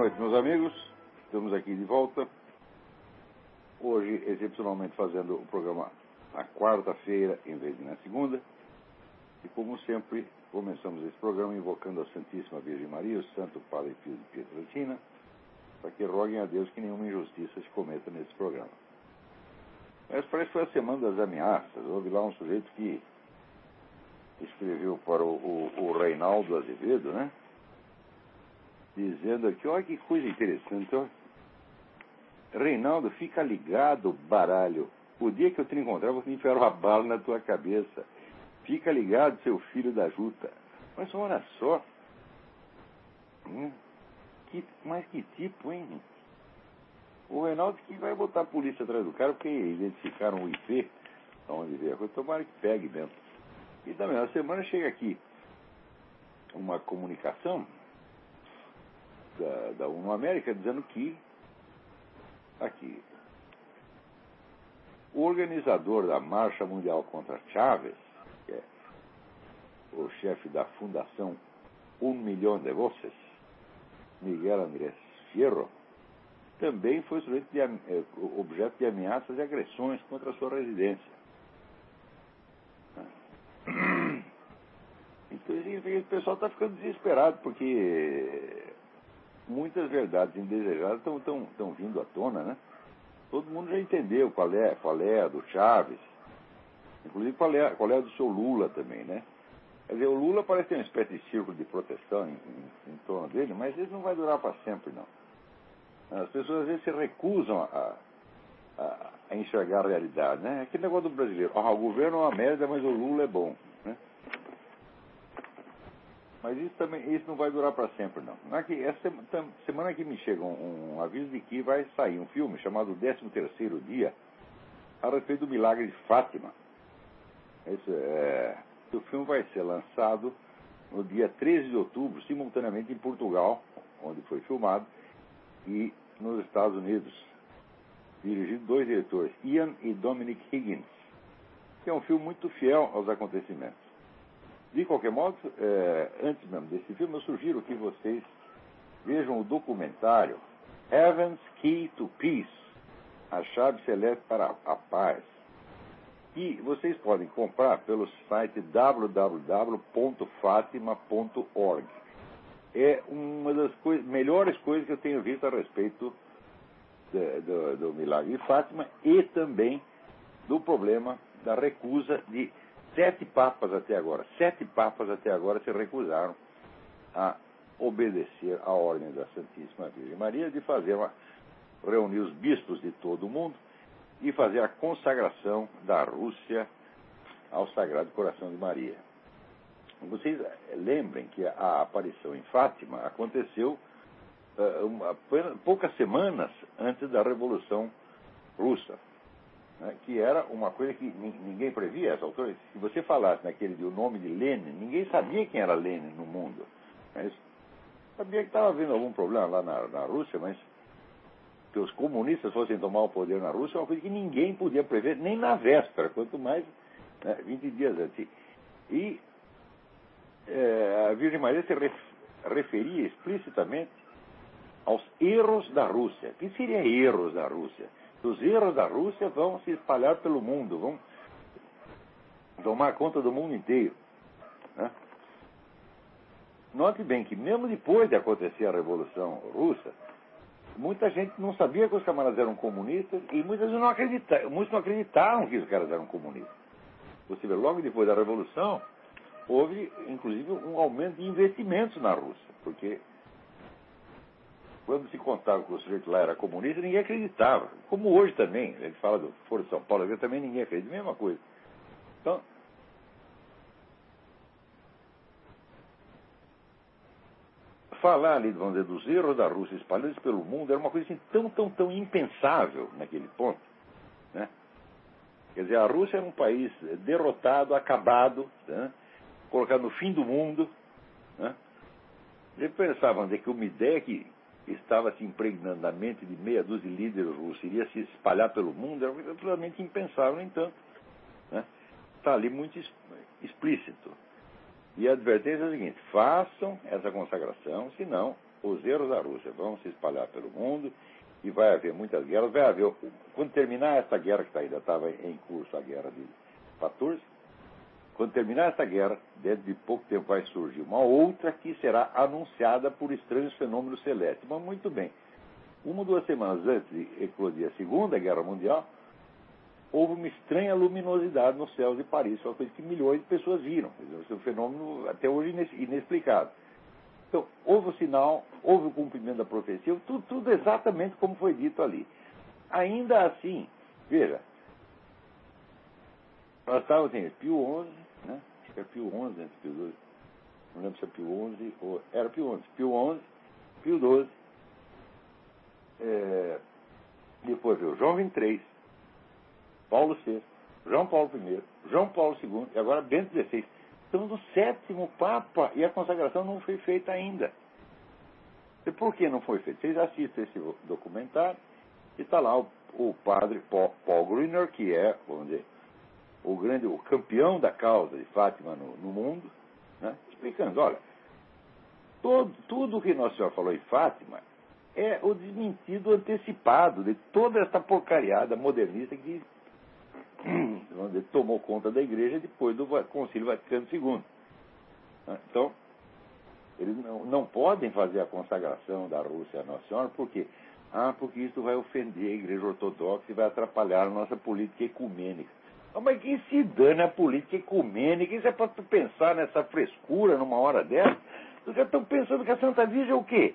noite, meus amigos. Estamos aqui de volta. Hoje, excepcionalmente, fazendo o programa na quarta-feira em vez de na segunda. E, como sempre, começamos esse programa invocando a Santíssima Virgem Maria, o Santo Padre Pio de Pietrelcina, para que roguem a Deus que nenhuma injustiça se cometa nesse programa. Mas parece que foi a semana das ameaças. Houve lá um sujeito que escreveu para o, o, o Reinaldo Azevedo, né? Dizendo aqui, olha que coisa interessante, ó. Reinaldo, fica ligado, baralho. O dia que eu te encontrar, vou enfiar uma bala na tua cabeça. Fica ligado, seu filho da juta. Mas olha só. Hum, que, mas que tipo, hein? O Reinaldo que vai botar a polícia atrás do cara porque identificaram o IP, onde veio a coisa. Tomara que pegue mesmo. E também, na semana chega aqui uma comunicação da, da América dizendo que aqui o organizador da Marcha Mundial contra Chávez, que é o chefe da Fundação Um Milhão de Voces, Miguel Andrés Fierro, também foi de, eh, objeto de ameaças e agressões contra a sua residência. Então, o pessoal está ficando desesperado, porque muitas verdades indesejadas estão vindo à tona, né? Todo mundo já entendeu qual é, qual é a do Chaves, inclusive qual é, qual é a do seu Lula também, né? Quer dizer, o Lula parece ter uma espécie de círculo de proteção em, em, em torno dele, mas isso não vai durar para sempre, não. As pessoas às vezes se recusam a, a, a enxergar a realidade, né? Aquele negócio do brasileiro, oh, o governo é uma merda, mas o Lula é bom? Mas isso também, isso não vai durar para sempre, não. Aqui, é essa semana que me chega um, um, aviso de que vai sair um filme chamado 13 terceiro Dia, a respeito do milagre de Fátima. Esse, é, o filme vai ser lançado no dia 13 de outubro, simultaneamente em Portugal, onde foi filmado, e nos Estados Unidos, dirigido dois diretores, Ian e Dominic Higgins, que é um filme muito fiel aos acontecimentos. De qualquer modo, é, antes mesmo desse filme, eu sugiro que vocês vejam o documentário Heaven's Key to Peace, a chave celeste para a paz, que vocês podem comprar pelo site www.fatima.org é uma das coisas, melhores coisas que eu tenho visto a respeito de, do, do milagre de Fátima e também do problema da recusa de sete papas até agora. Sete papas até agora se recusaram a obedecer à ordem da Santíssima Virgem Maria de fazer uma, reunir os bispos de todo o mundo e fazer a consagração da Rússia ao Sagrado Coração de Maria. Vocês lembrem que a aparição em Fátima aconteceu uh, uma, poucas semanas antes da Revolução Russa, né, que era uma coisa que ninguém previa essa altura. Se você falasse naquele dia o nome de Lenin, ninguém sabia quem era Lenin no mundo. Mas sabia que estava havendo algum problema lá na, na Rússia, mas que os comunistas fossem tomar o poder na Rússia é uma coisa que ninguém podia prever, nem na véspera, quanto mais né, 20 dias antes. E é, a Virgem Maria se ref, referia explicitamente aos erros da Rússia. O que seria erros da Rússia? Os erros da Rússia vão se espalhar pelo mundo, vão tomar conta do mundo inteiro. Né? Note bem que, mesmo depois de acontecer a Revolução Russa, muita gente não sabia que os camaradas eram comunistas e muitas não acreditavam, muitos não acreditavam que os caras eram comunistas. Você vê, logo depois da Revolução, houve, inclusive, um aumento de investimentos na Rússia, porque quando se contava que o sujeito lá era comunista, ninguém acreditava. Como hoje também, gente fala do Foro de São Paulo, também ninguém acredita, mesma coisa. Então, falar ali, vamos dizer, dos erros da Rússia espalhados pelo mundo era uma coisa assim tão, tão, tão impensável naquele ponto. Né? Quer dizer, a Rússia era um país derrotado, acabado, né? colocado no fim do mundo. Né? Eles pensavam que uma ideia que estava se impregnando na mente de meia dúzia de líderes russos iria se espalhar pelo mundo era absolutamente impensável, no entanto. Está né? Tá ali muito explícito. E a advertência é a seguinte: façam essa consagração, senão os erros da Rússia vão se espalhar pelo mundo e vai haver muitas guerras. Vai haver, quando terminar essa guerra que ainda estava em curso, a guerra de 14, quando terminar essa guerra, dentro de pouco tempo vai surgir uma outra que será anunciada por estranhos fenômenos celestes. Mas muito bem. Uma ou duas semanas antes de eclodir a Segunda Guerra Mundial, houve uma estranha luminosidade nos céus de Paris, uma coisa que milhões de pessoas viram. Esse é um fenômeno até hoje inexplicado. Então, houve o sinal, houve o cumprimento da profecia, tudo, tudo exatamente como foi dito ali. Ainda assim, veja, nós estávamos em Pio XI, né? acho que é Pio XI antes Pio XII, não lembro se é Pio XI ou... Era Pio XI, Pio XI, Pio XII, é, depois veio João XXIII, Paulo VI, João Paulo I, João Paulo II e agora Bento XVI. Estamos no sétimo Papa e a consagração não foi feita ainda. E por que não foi feita? Vocês assistem esse documentário e está lá o, o padre Paul, Paul que é, vamos dizer, o grande, o campeão da causa de Fátima no, no mundo, né? explicando, olha, todo, tudo o que Nossa Senhora falou em Fátima é o desmentido antecipado de toda essa porcariada modernista que dizer, tomou conta da igreja depois do Concílio Vaticano II. Né? Então, eles não, não podem fazer a consagração da Rússia à Nossa Senhora, por quê? Ah, porque isso vai ofender a igreja ortodoxa e vai atrapalhar a nossa política ecumênica. Ah, mas que se dane a política ecumênica? Isso é para tu pensar nessa frescura numa hora dessa? Os caras estão pensando que a Santa Virgem é o quê?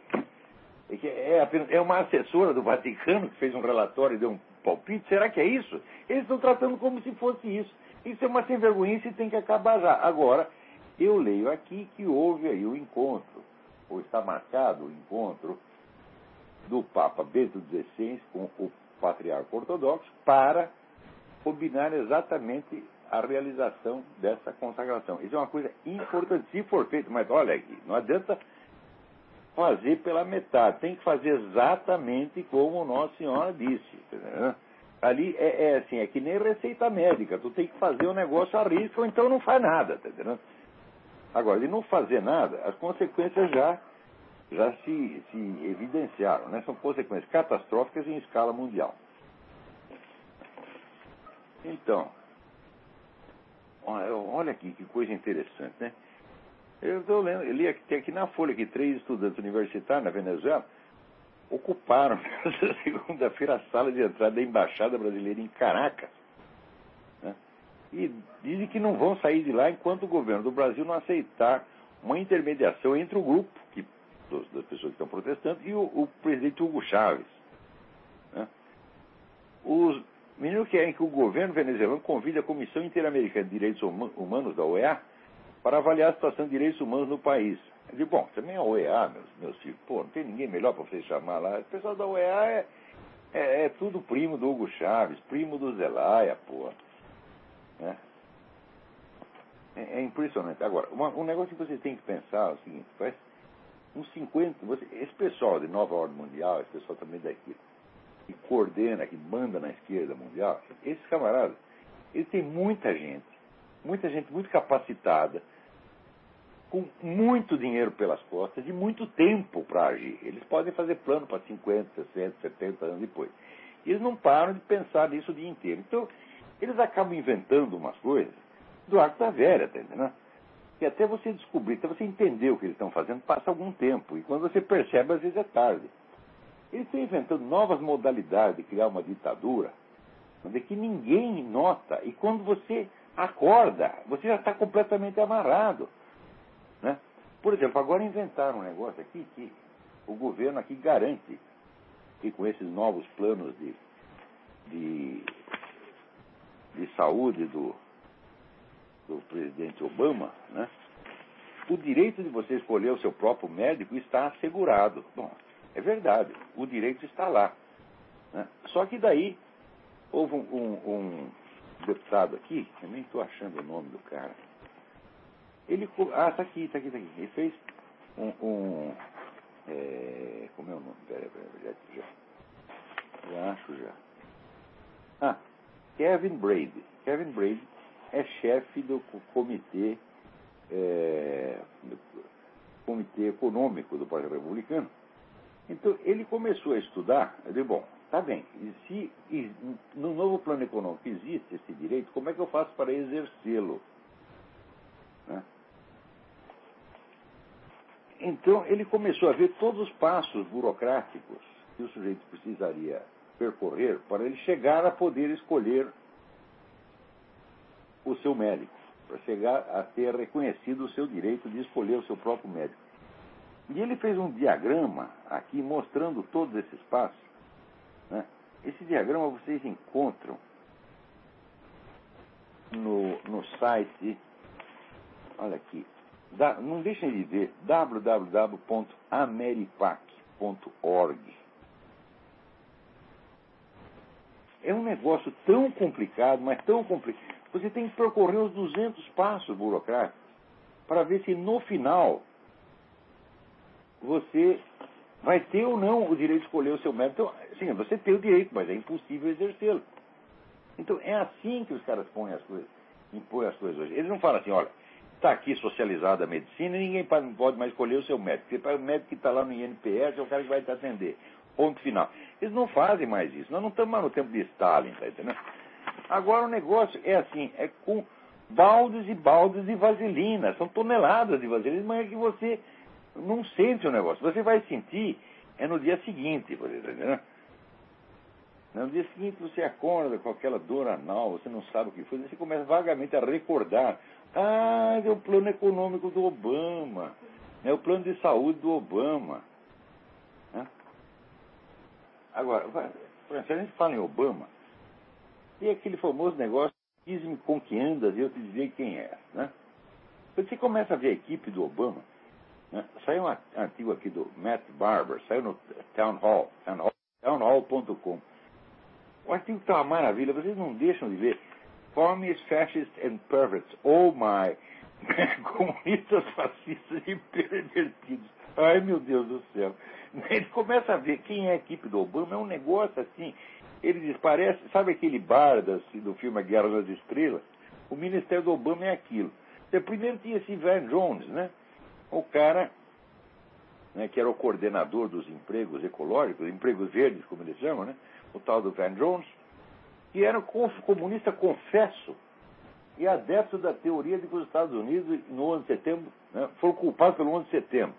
É, é, é uma assessora do Vaticano que fez um relatório e deu um palpite? Será que é isso? Eles estão tratando como se fosse isso. Isso é uma sem e tem que acabar já. Agora, eu leio aqui que houve aí o encontro, ou está marcado o encontro do Papa Bento XVI com o patriarca ortodoxo para combinar exatamente a realização dessa consagração. Isso é uma coisa importante, se for feito, mas olha aqui, não adianta fazer pela metade, tem que fazer exatamente como Nossa Senhora disse. Entendeu? Ali é, é, assim, é que nem receita médica, tu tem que fazer o negócio a risco ou então não faz nada, tá? Agora, de não fazer nada, as consequências já, já se, se evidenciaram, né? São consequências catastróficas em escala mundial. Então, olha aqui que coisa interessante, né? Eu estou lendo, eu li aqui, aqui na Folha que três estudantes universitários na Venezuela ocuparam nessa segunda-feira a sala de entrada da Embaixada Brasileira em Caracas. Né? E dizem que não vão sair de lá enquanto o governo do Brasil não aceitar uma intermediação entre o grupo que, das pessoas que estão protestando e o, o presidente Hugo Chávez. Né? Os meninos querem que o governo venezuelano convide a Comissão Interamericana de Direitos Humanos da OEA para avaliar a situação de direitos humanos no país. Eu digo, bom, também é a OEA, meus, meus filhos. Pô, não tem ninguém melhor para você chamar lá. O pessoal da OEA é, é, é, tudo primo do Hugo Chaves, primo do Zelaya, pô. É, é, é impressionante. Agora, uma, um negócio que você tem que pensar é o seguinte, faz uns 50, você, esse pessoal de Nova Ordem Mundial, esse pessoal também daqui, que coordena, que manda na esquerda mundial, esses camaradas, eles têm muita gente, muita gente muito capacitada, com muito dinheiro pelas costas e muito tempo para agir. Eles podem fazer plano para 50, 60, 70 anos depois. E eles não param de pensar nisso o dia inteiro. Então, eles acabam inventando umas coisas do arco da velha, tá entendendo? E até você descobrir, até você entender o que eles estão fazendo, passa algum tempo. E quando você percebe, às vezes é tarde. Eles estão inventando novas modalidades de criar uma ditadura, onde que ninguém nota. E quando você acorda, você já está completamente amarrado. Né? Por exemplo, agora inventaram um negócio aqui que o governo aqui garante que com esses novos planos de, de, de saúde do, do presidente Obama, né? o direito de você escolher o seu próprio médico está assegurado. Bom, é verdade, o direito está lá. Né? Só que daí houve um, um, um deputado aqui, eu nem estou achando o nome do cara, ele. Ah, tá aqui, tá aqui, tá aqui. Ele fez um. um é, como é o nome? Pera, pera, já, já, já acho já. Ah, Kevin Brady. Kevin Brady é chefe do comitê é, Comitê Econômico do Partido Republicano. Então, ele começou a estudar, eu disse, bom, tá bem, e se e, no novo plano econômico existe esse direito, como é que eu faço para exercê-lo? Né? Então, ele começou a ver todos os passos burocráticos que o sujeito precisaria percorrer para ele chegar a poder escolher o seu médico, para chegar a ter reconhecido o seu direito de escolher o seu próprio médico. E ele fez um diagrama aqui mostrando todos esses passos. Né? Esse diagrama vocês encontram no, no site, olha aqui, da, não deixem de ver, www.ameripac.org. É um negócio tão complicado, mas tão complicado. Você tem que percorrer os 200 passos burocráticos para ver se no final você vai ter ou não o direito de escolher o seu médico. Então, sim, você tem o direito, mas é impossível exercê-lo. Então, é assim que os caras põem as coisas, impõem as coisas hoje. Eles não falam assim, olha, está aqui socializada a medicina e ninguém pode mais escolher o seu médico. O médico que está lá no INPS é o cara que vai te atender. Ponto final. Eles não fazem mais isso. Nós não estamos mais no tempo de Stalin, tá entendendo? Agora o negócio é assim, é com baldes e baldes de vaselina. São toneladas de vaselina, mas é que você não sente o negócio. Você vai sentir é no dia seguinte, você tá entendendo? No dia seguinte você acorda com aquela dor anal, você não sabe o que foi, você começa vagamente a recordar. Ah, é o plano econômico do Obama, é o plano de saúde do Obama. Né? Agora, se a gente fala em Obama, tem aquele famoso negócio, diz-me com que andas e eu te direi quem é. Né? Você começa a ver a equipe do Obama, né? saiu um artigo aqui do Matt Barber, saiu no Town Hall, townhall.com. O artigo está uma maravilha, vocês não deixam de ver. Formies, fascists and perverts. Oh my! Comunistas, fascistas e pervertidos. Ai meu Deus do céu. Ele começa a ver quem é a equipe do Obama, é um negócio assim. Ele diz, parece, sabe aquele bar assim, do filme Guerra das Estrelas? O Ministério do Obama é aquilo. Primeiro tinha esse Van Jones, né? O cara né, que era o coordenador dos empregos ecológicos, empregos verdes, como eles chamam, né? O tal do Van Jones, que era um comunista confesso e adepto da teoria de que os Estados Unidos, no 11 de setembro, né, foram culpados pelo 11 de setembro.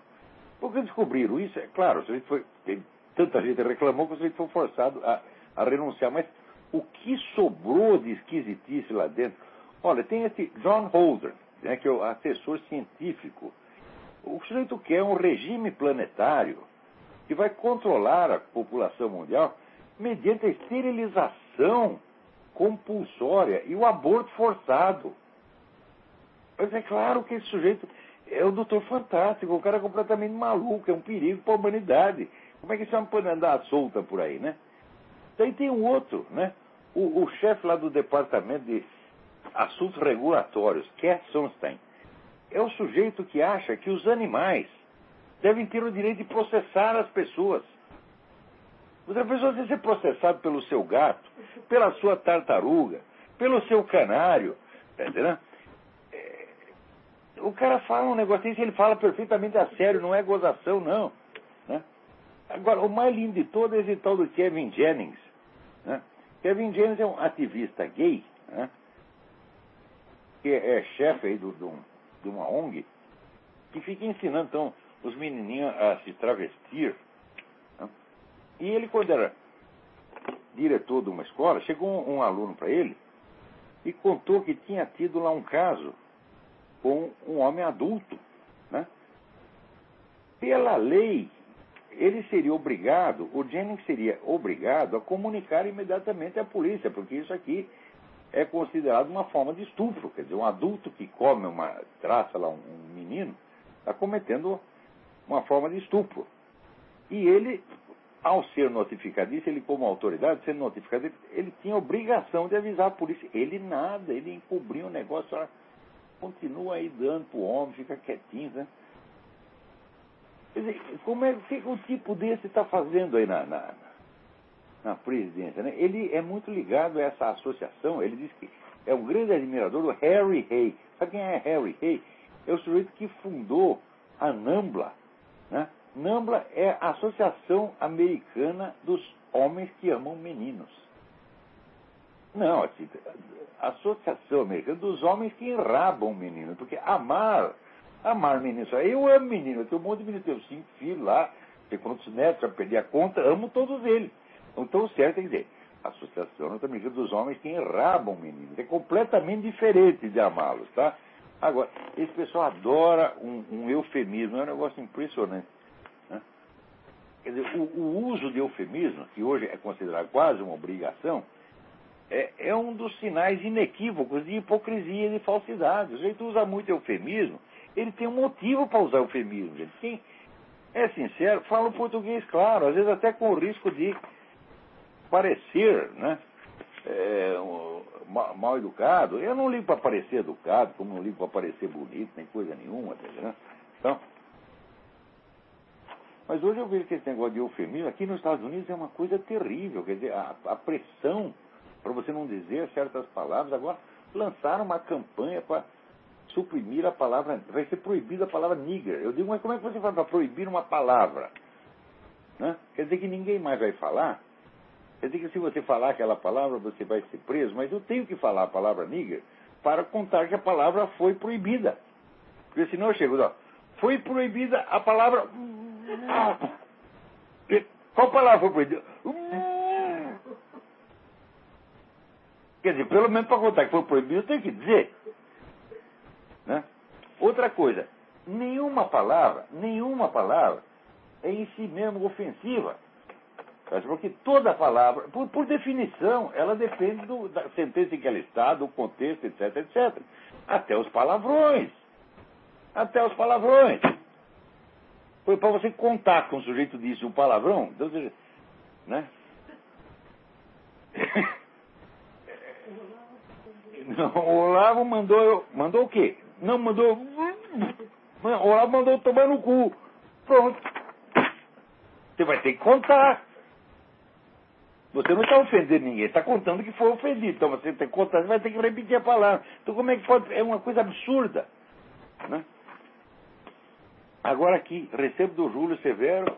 Por que descobriram isso? É claro, a gente foi, tanta gente reclamou que a gente foi forçado a a renunciar. Mas o que sobrou de esquisitice lá dentro? Olha, tem esse John Holder, né, que é o assessor científico. O sujeito quer um regime planetário que vai controlar a população mundial mediante a esterilização compulsória e o aborto forçado. Mas é claro que esse sujeito é o doutor fantástico, o cara é completamente maluco, é um perigo para a humanidade. Como é que esse homem pode andar solta por aí, né? Daí tem um outro, né? O, o chefe lá do Departamento de Assuntos Regulatórios, Cat Sunstein, é o sujeito que acha que os animais devem ter o direito de processar as pessoas. Você precisa ser processado pelo seu gato, pela sua tartaruga, pelo seu canário, tá entendendo? É, o cara fala um negócio desse, ele fala perfeitamente a sério, não é gozação, não. Né? Agora, o mais lindo de todo é esse tal do Kevin Jennings, né? Kevin James é um ativista gay, né? que é chefe aí do, do, de uma ONG, que fica ensinando então os menininhos a se travestir. Né? E ele, quando era diretor de uma escola, chegou um, aluno para ele e contou que tinha tido lá um caso com um homem adulto. Né? Pela lei, ele seria obrigado, o Jennings seria obrigado a comunicar imediatamente à polícia, porque isso aqui é considerado uma forma de estupro. Quer dizer, um adulto que come uma, traça lá um, menino, está cometendo uma forma de estupro. E ele, ao ser notificado disso, ele como autoridade, sendo notificado, ele, tinha obrigação de avisar a polícia. Ele nada, ele encobriu o negócio, continua aí dando pro homem, fica quietinho, né? Quer dizer, como é que o tipo desse está fazendo aí na, na, na presidência? Né? Ele é muito ligado a essa associação, ele diz que é um grande admirador do Harry Hay. Sabe quem é Harry Hay? É o sujeito que fundou a NAMBLA. Né? NAMBLA é a Associação Americana dos Homens que Amam Meninos. Não, a Associação Americana dos Homens que enrabam meninos. Porque amar, amar meninos. Eu amo menino, eu tenho um monte de meninos, tenho cinco filhos lá, tenho quantos netos, já perdi a conta, amo todos eles. Então, o certo é dizer, a Associação Americana dos Homens que enrabam meninos. É completamente diferente de amá-los, tá? Agora, esse pessoal adora um, um eufemismo, é um negócio impressionante. Né? Quer dizer, o, o, uso de eufemismo, que hoje é considerado quase uma obrigação, é, é um dos sinais inequívocos de hipocrisia e de falsidade. O jeito usa muito eufemismo, ele tem um motivo para usar eufemismo. Gente. Quem é sincero, fala o português claro, às vezes até com o risco de parecer, né? É, mal educado. Eu não ligo para parecer educado, como não ligo para parecer bonito, nem coisa nenhuma, tá? Então, mas hoje eu vejo que esse negócio de eufemismo aqui nos Estados Unidos é uma coisa terrível. Quer dizer, a, a pressão para você não dizer certas palavras. Agora lançaram uma campanha para suprimir a palavra. Vai ser proibida a palavra nigger. Eu digo, mas como é que você faz para proibir uma palavra? Né? Quer dizer que ninguém mais vai falar? Quer dizer que se você falar aquela palavra, você vai ser preso, mas eu tenho que falar a palavra nigger para contar que a palavra foi proibida. Porque senão eu chego, ó, foi proibida a palavra. Qual palavra foi proibida? Quer dizer, pelo menos para contar que foi proibido, tem que dizer. Né? Outra coisa, nenhuma palavra, nenhuma palavra é em si mesmo ofensiva. Porque toda palavra, por, por definição, ela depende do, da sentença em que ela está, do contexto, etc, etc. Até os palavrões. Até os palavrões. Foi para você contar com o sujeito disse um palavrão, então, né? Não, o Olavo mandou, mandou o quê? Não, mandou. O Olavo mandou tomar no cu. Pronto. Você vai ter que contar. Você não está ofendendo ninguém, está contando que foi ofendido. Então você tem que contar, você vai ter que repetir a palavra. Então como é que pode. É uma coisa absurda. Né? Agora aqui, recebo do Júlio Severo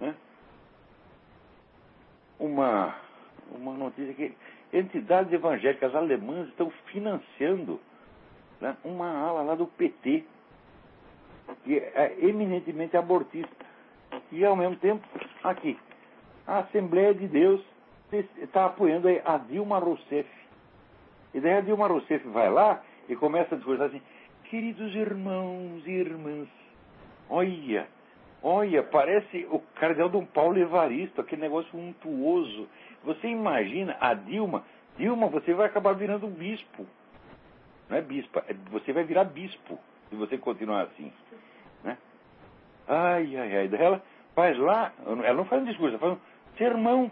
né? uma, uma notícia que entidades evangélicas alemãs estão financiando né, uma ala lá do PT, que é eminentemente abortista. E ao mesmo tempo, aqui, a Assembleia de Deus está apoiando a Dilma Rousseff. E daí a Dilma Rousseff vai lá e começa a discursar assim, queridos irmãos e irmãs, olha, olha, parece o cardeal Dom Paulo Evaristo, aquele negócio untuoso. Você imagina a Dilma, Dilma, você vai acabar virando um bispo. Não é bispa, é, você vai virar bispo se você continuar assim. Né? Ai, ai, ai. Daí ela faz lá, ela não faz um discurso, ela faz um sermão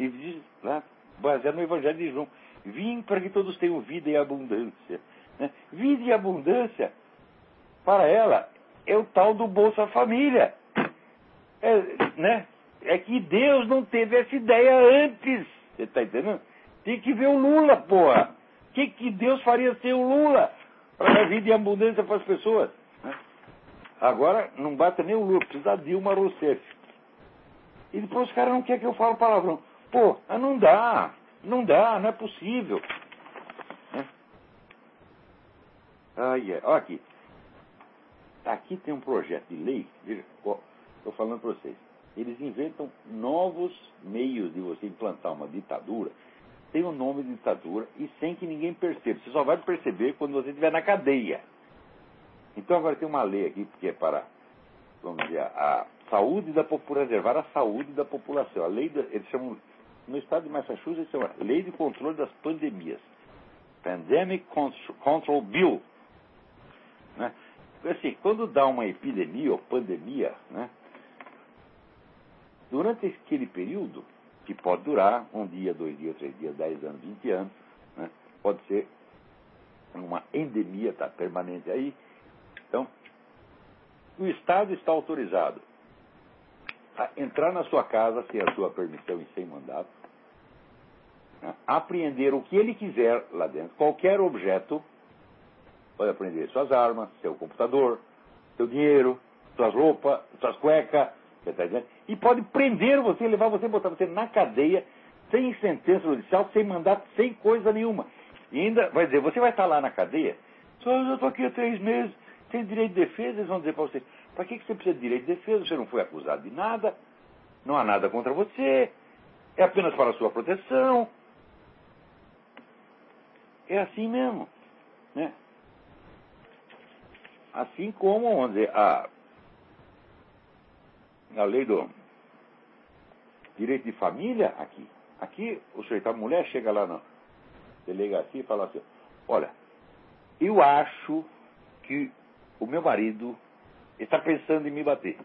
e diz lá, baseado no Evangelho de João, vim para que todos tenham vida e abundância. Né? Vida e abundância, para ela, é o tal do Bolsa Família. É, né? é que Deus não teve essa ideia antes. Você está entendendo? Tem que ver o Lula, porra. O que, que Deus faria sem o Lula? Para dar vida e abundância para as pessoas. Né? Agora, não bata nem o Lula, precisa da Dilma Rousseff. E depois os caras não querem que eu fale palavrão. Pô, não dá, não dá, não é possível. Né? Ai, é. Olha aqui. Aqui tem um projeto de lei, veja, estou falando para vocês. Eles inventam novos meios de você implantar uma ditadura. Tem o um nome de ditadura e sem que ninguém perceba. Você só vai perceber quando você estiver na cadeia. Então agora tem uma lei aqui que é para, vamos dizer, a saúde da população, preservar a saúde da população. A lei, da, eles chamam no estado de Massachusetts, chama Lei de Controle das Pandemias. Pandemic Control Bill. Né? Assim, quando dá uma epidemia ou pandemia, né? durante aquele período, que pode durar um dia, dois dias, três dias, dez anos, vinte anos, né? pode ser uma endemia, está permanente aí. Então, o Estado está autorizado a entrar na sua casa sem a sua permissão e sem mandato, apreender o que ele quiser lá dentro, qualquer objeto, pode apreender suas armas, seu computador, seu dinheiro, suas roupas, suas cuecas, e pode prender você, levar você, botar você na cadeia, sem sentença judicial, sem mandato, sem coisa nenhuma. E ainda vai dizer, você vai estar lá na cadeia, só eu estou aqui há três meses, tem direito de defesa, eles vão dizer para você, para que você precisa de direito de defesa? Você não foi acusado de nada, não há nada contra você, é apenas para a sua proteção. É assim mesmo. Né? Assim como, vamos dizer, a, a lei do direito de família, aqui. Aqui, o sujeito, a mulher chega lá na delegacia e fala assim, olha, eu acho que o meu marido está pensando em me bater.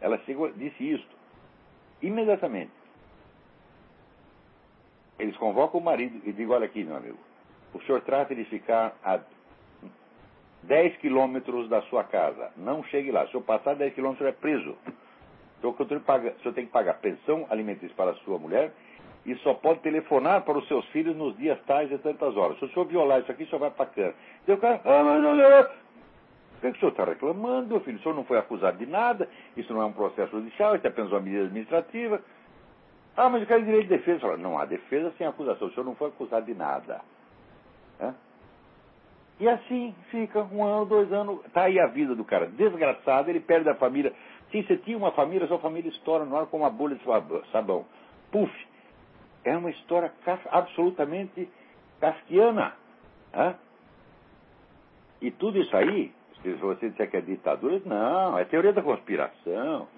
Ela chegou, disse isto. Imediatamente. Eles convocam o marido e dizem, olha aqui, meu amigo, o senhor trata de ficar a 10 quilômetros da sua casa. Não chegue lá. Se eu passar 10 quilômetros, é preso. Então, o senhor, tem que pagar pensão alimentícia para a sua mulher e só pode telefonar para os seus filhos nos dias tais e tantas horas. Se o senhor violar isso aqui, o senhor vai para a cana. Então, o cara, ah, mas. O que, é que o senhor está reclamando, filho? O senhor não foi acusado de nada, isso não é um processo judicial, isso é apenas uma medida administrativa. Ah, mas eu quero direito de defesa. Fala, não há defesa sem acusação, o senhor não foi acusado de nada. É? E assim fica um ano, dois anos, tá aí a vida do cara desgraçado, ele perde a família. Se você tinha uma família, sua família estoura no ar como uma bolha de sabão. Puf! É uma história absolutamente kafkiana. É? E tudo isso aí, se você disser que é ditadura, não, é teoria da conspiração.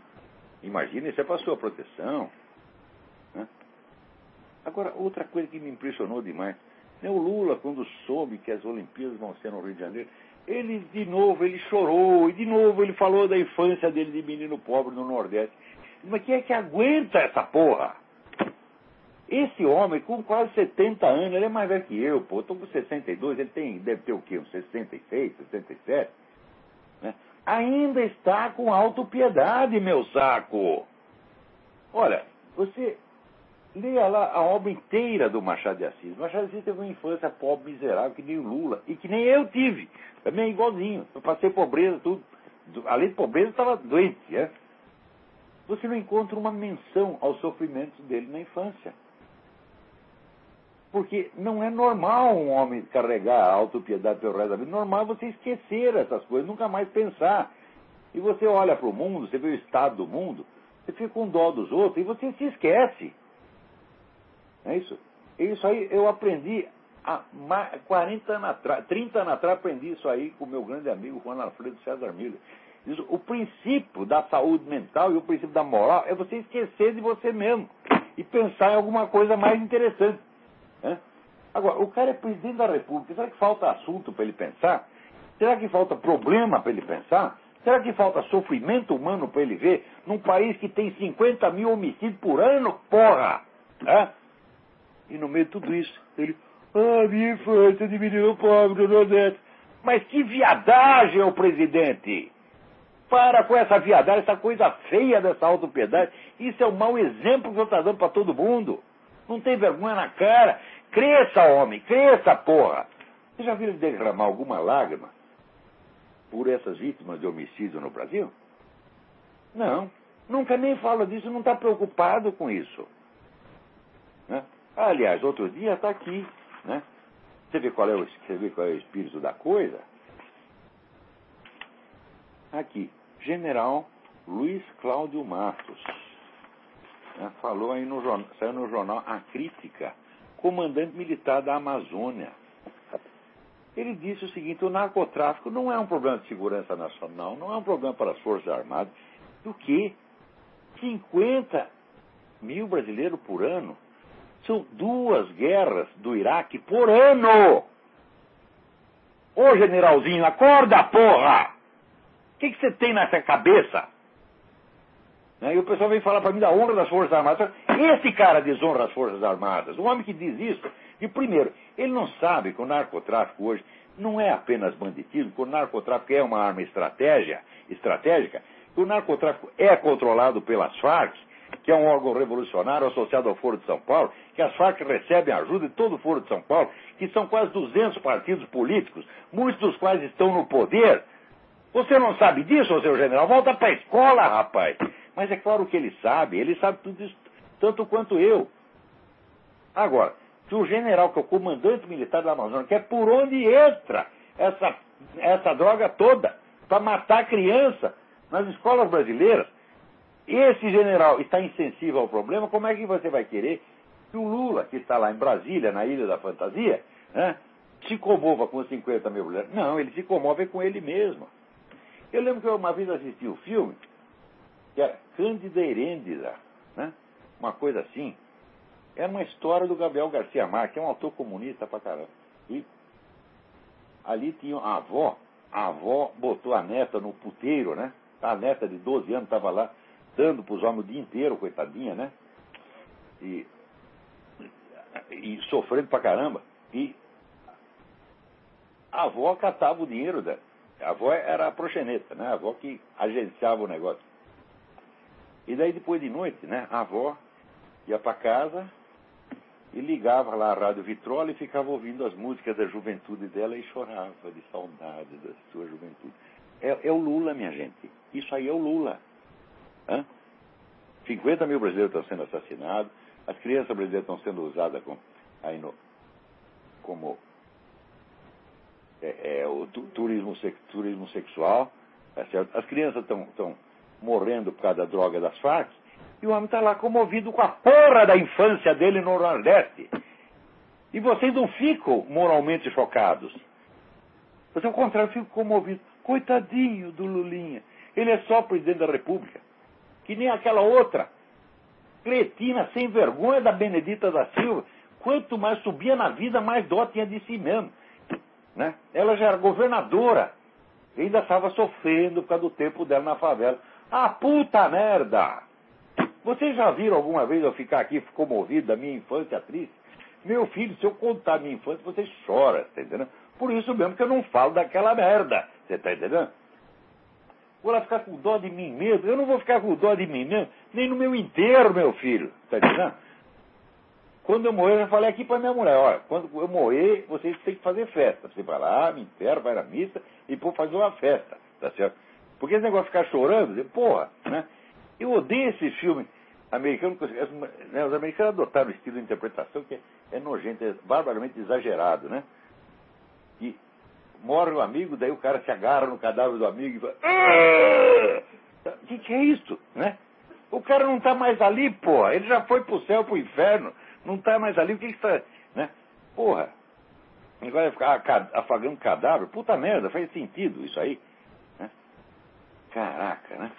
Imagina, isso é para sua proteção. Né? Agora, outra coisa que me impressionou demais o Lula, quando soube que as Olimpíadas vão ser no Rio de Janeiro, ele, de novo, ele chorou, e de novo ele falou da infância dele de menino pobre no Nordeste. Mas quem é que aguenta essa porra? Esse homem, com quase 70 anos, ele é mais velho que eu, pô. Eu tô com 62, ele tem, deve ter o quê? Uns 66, 67? Né? Ainda está com autopiedade, meu saco. Olha, você Leia lá a obra inteira do Machado de Assis. Machado de Assis teve uma infância pobre, miserável, que nem o Lula. E que nem eu tive. Também é igualzinho. Eu passei pobreza, tudo. Além de pobreza, estava doente. É? Você não encontra uma menção aos sofrimentos dele na infância. Porque não é normal um homem carregar a autopiedade pelo resto da vida. Normal é você esquecer essas coisas, nunca mais pensar. E você olha para o mundo, você vê o estado do mundo, você fica com dó dos outros e você se esquece. É isso? Isso aí eu aprendi há 40 anos atrás, 30 anos atrás aprendi isso aí com o meu grande amigo Juan Alfredo César Miller. O princípio da saúde mental e o princípio da moral é você esquecer de você mesmo e pensar em alguma coisa mais interessante. Né? Agora, o cara é presidente da República, será que falta assunto para ele pensar? Será que falta problema para ele pensar? Será que falta sofrimento humano para ele ver num país que tem 50 mil homicídios por ano? Porra! Né? E no meio de tudo isso, ele, ah, minha infância de menino pobre do Nordeste. Mas que viadagem, o presidente! Para com essa viadagem, essa coisa feia dessa autopiedade. Isso é um mau exemplo que você está dando para todo mundo. Não tem vergonha na cara. Cresça, homem, cresça, porra. Você já viu ele derramar alguma lágrima por essas vítimas de homicídio no Brasil? Não. Nunca nem fala disso, não está preocupado com isso. Né? Aliás, outro dia está aqui, né? Você vê, qual é o, você vê qual é o espírito da coisa? Aqui, General Luiz Cláudio Matos. Né? Falou aí no jornal, saiu no jornal A Crítica, comandante militar da Amazônia. Ele disse o seguinte: o narcotráfico não é um problema de segurança nacional, não é um problema para as Forças Armadas, do que 50 mil brasileiros por ano são duas guerras do Iraque por ano. Ô generalzinho, acorda, porra! O que, você tem nessa cabeça? Né? E o pessoal vem falar para mim da honra das Forças Armadas. Esse cara desonra as Forças Armadas. O homem que diz isso, e primeiro, ele não sabe que o narcotráfico hoje não é apenas banditismo, que o narcotráfico é uma arma estratégia, estratégica, que o narcotráfico é controlado pelas Farc, que é um órgão revolucionário associado ao Foro de São Paulo, que as Farc recebem ajuda de todo o Foro de São Paulo, que são quase 200 partidos políticos, muitos dos quais estão no poder, Você não sabe disso, seu general? Volta para a escola, rapaz. Mas é claro que ele sabe, ele sabe tudo isso tanto quanto eu. Agora, se o general, que é o comandante militar da Amazônia, que é por onde entra essa, essa droga toda, para matar criança nas escolas brasileiras, esse general está insensível ao problema, como é que você vai querer que o Lula, que está lá em Brasília, na Ilha da Fantasia, né, se comova com 50 mil mulheres? Não, ele se comove com ele mesmo. Eu lembro que eu uma vez assisti um filme, que era Cândida Herêndida, né? uma coisa assim. Era uma história do Gabriel Garcia Marques, que é um autor comunista pra caramba. E ali tinha a avó, a avó botou a neta no puteiro, né? A neta de 12 anos estava lá dando para os homens o dia inteiro, coitadinha, né? E, e sofrendo pra caramba. E a avó catava o dinheiro dela. A avó era a proxeneta, né? A avó que agenciava o negócio. E daí depois de noite, né? A avó ia para casa e ligava lá a rádio Vitrola e ficava ouvindo as músicas da juventude dela e chorava de saudade da sua juventude. É, é o Lula, minha gente. Isso aí é o Lula. Hã? 50 mil brasileiros estão sendo assassinados, as crianças brasileiras estão sendo usadas com, aí no, como é, é, o turismo, turismo sexual, tá as crianças estão morrendo por causa da droga das Farc, e o homem está lá comovido com a porra da infância dele no Nordeste. E vocês não ficam moralmente chocados. Você, ao contrário, fica comovido. Coitadinho do Lulinha. Ele é só presidente da República. Que nem aquela outra. Cretina sem vergonha da Benedita da Silva. Quanto mais subia na vida, mais dó tinha de si mesmo. Né? Ela já era governadora. Ainda estava sofrendo por causa do tempo dela na favela. Ah, puta merda! Vocês já viram alguma vez eu ficar aqui comovido da minha infância triste? Meu filho, se eu contar minha infância, você chora, tá entendendo? Por isso mesmo que eu não falo daquela merda, você tá entendendo? Vou lá ficar com dó de mim mesmo? Eu não vou ficar com dó de mim mesmo, nem no meu enterro, meu filho, tá entendendo? Quando eu morrer, eu falei aqui para minha mulher, olha, quando eu morrer, vocês têm que fazer festa. Você vai lá, me enterra, vai na missa e pô, fazer uma festa, tá certo? Porque esse negócio de ficar chorando, porra, né? Eu odeio esse filme americano, né, os americanos adotaram um estilo de interpretação que é, é nojento, é barbaramente exagerado, né? E morre um amigo, daí o cara se agarra no cadáver do amigo e fala, ah! o que, que é isso, né? O cara não está mais ali, porra, ele já foi pro céu, pro inferno, não está mais ali, o que está, né? Porra, agora ficar afagando cadáver, puta merda, faz sentido isso aí, né? Caraca, né?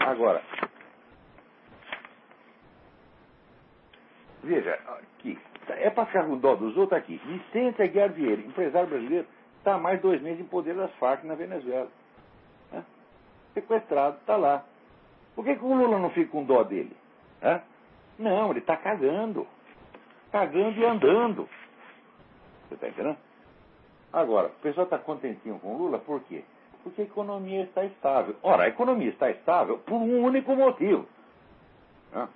Agora, veja, aqui, é para ficar com dó dos outros aqui. Vicente Aguiar Vieira, empresário brasileiro, está mais dois meses em poder das Farc na Venezuela. Né? Sequestrado, está lá. Por que, que, o Lula não fica com dó dele? Né? Não, ele está cagando. Cagando e andando. Você está entendendo? Agora, o pessoal está contentinho com o Lula, por quê? Porque a economia está estável. Ora, a economia está estável por um único motivo. Né?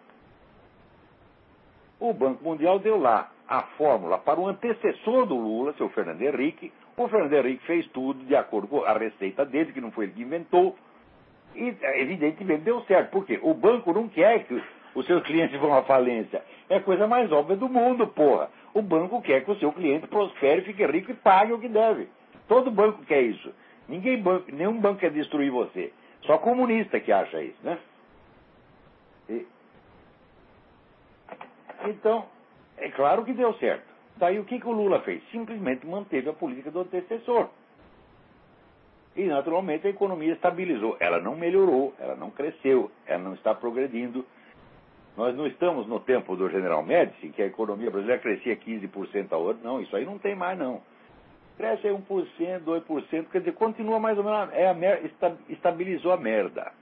O Banco Mundial deu lá a fórmula para o antecessor do Lula, seu Fernando Henrique. O Fernando Henrique fez tudo de acordo com a receita dele, que não foi ele que inventou. E, evidentemente, deu certo. Por quê? O banco não quer que os seus clientes vão à falência. É a coisa mais óbvia do mundo, porra. O banco quer que o seu cliente prospere, fique rico e pague o que deve. Todo banco quer isso. Ninguém banco, nenhum banco quer destruir você. Só comunista que acha isso, né? E, então, é claro que deu certo. Daí o que, que o Lula fez? Simplesmente manteve a política do antecessor. E naturalmente a economia estabilizou. Ela não melhorou, ela não cresceu, ela não está progredindo. Nós não estamos no tempo do General Médici, que a economia brasileira crescia 15% ao ano. Não, isso aí não tem mais, não cresce aí 1%, 2%, quer dizer, continua mais ou menos, é a mer, estabilizou a merda.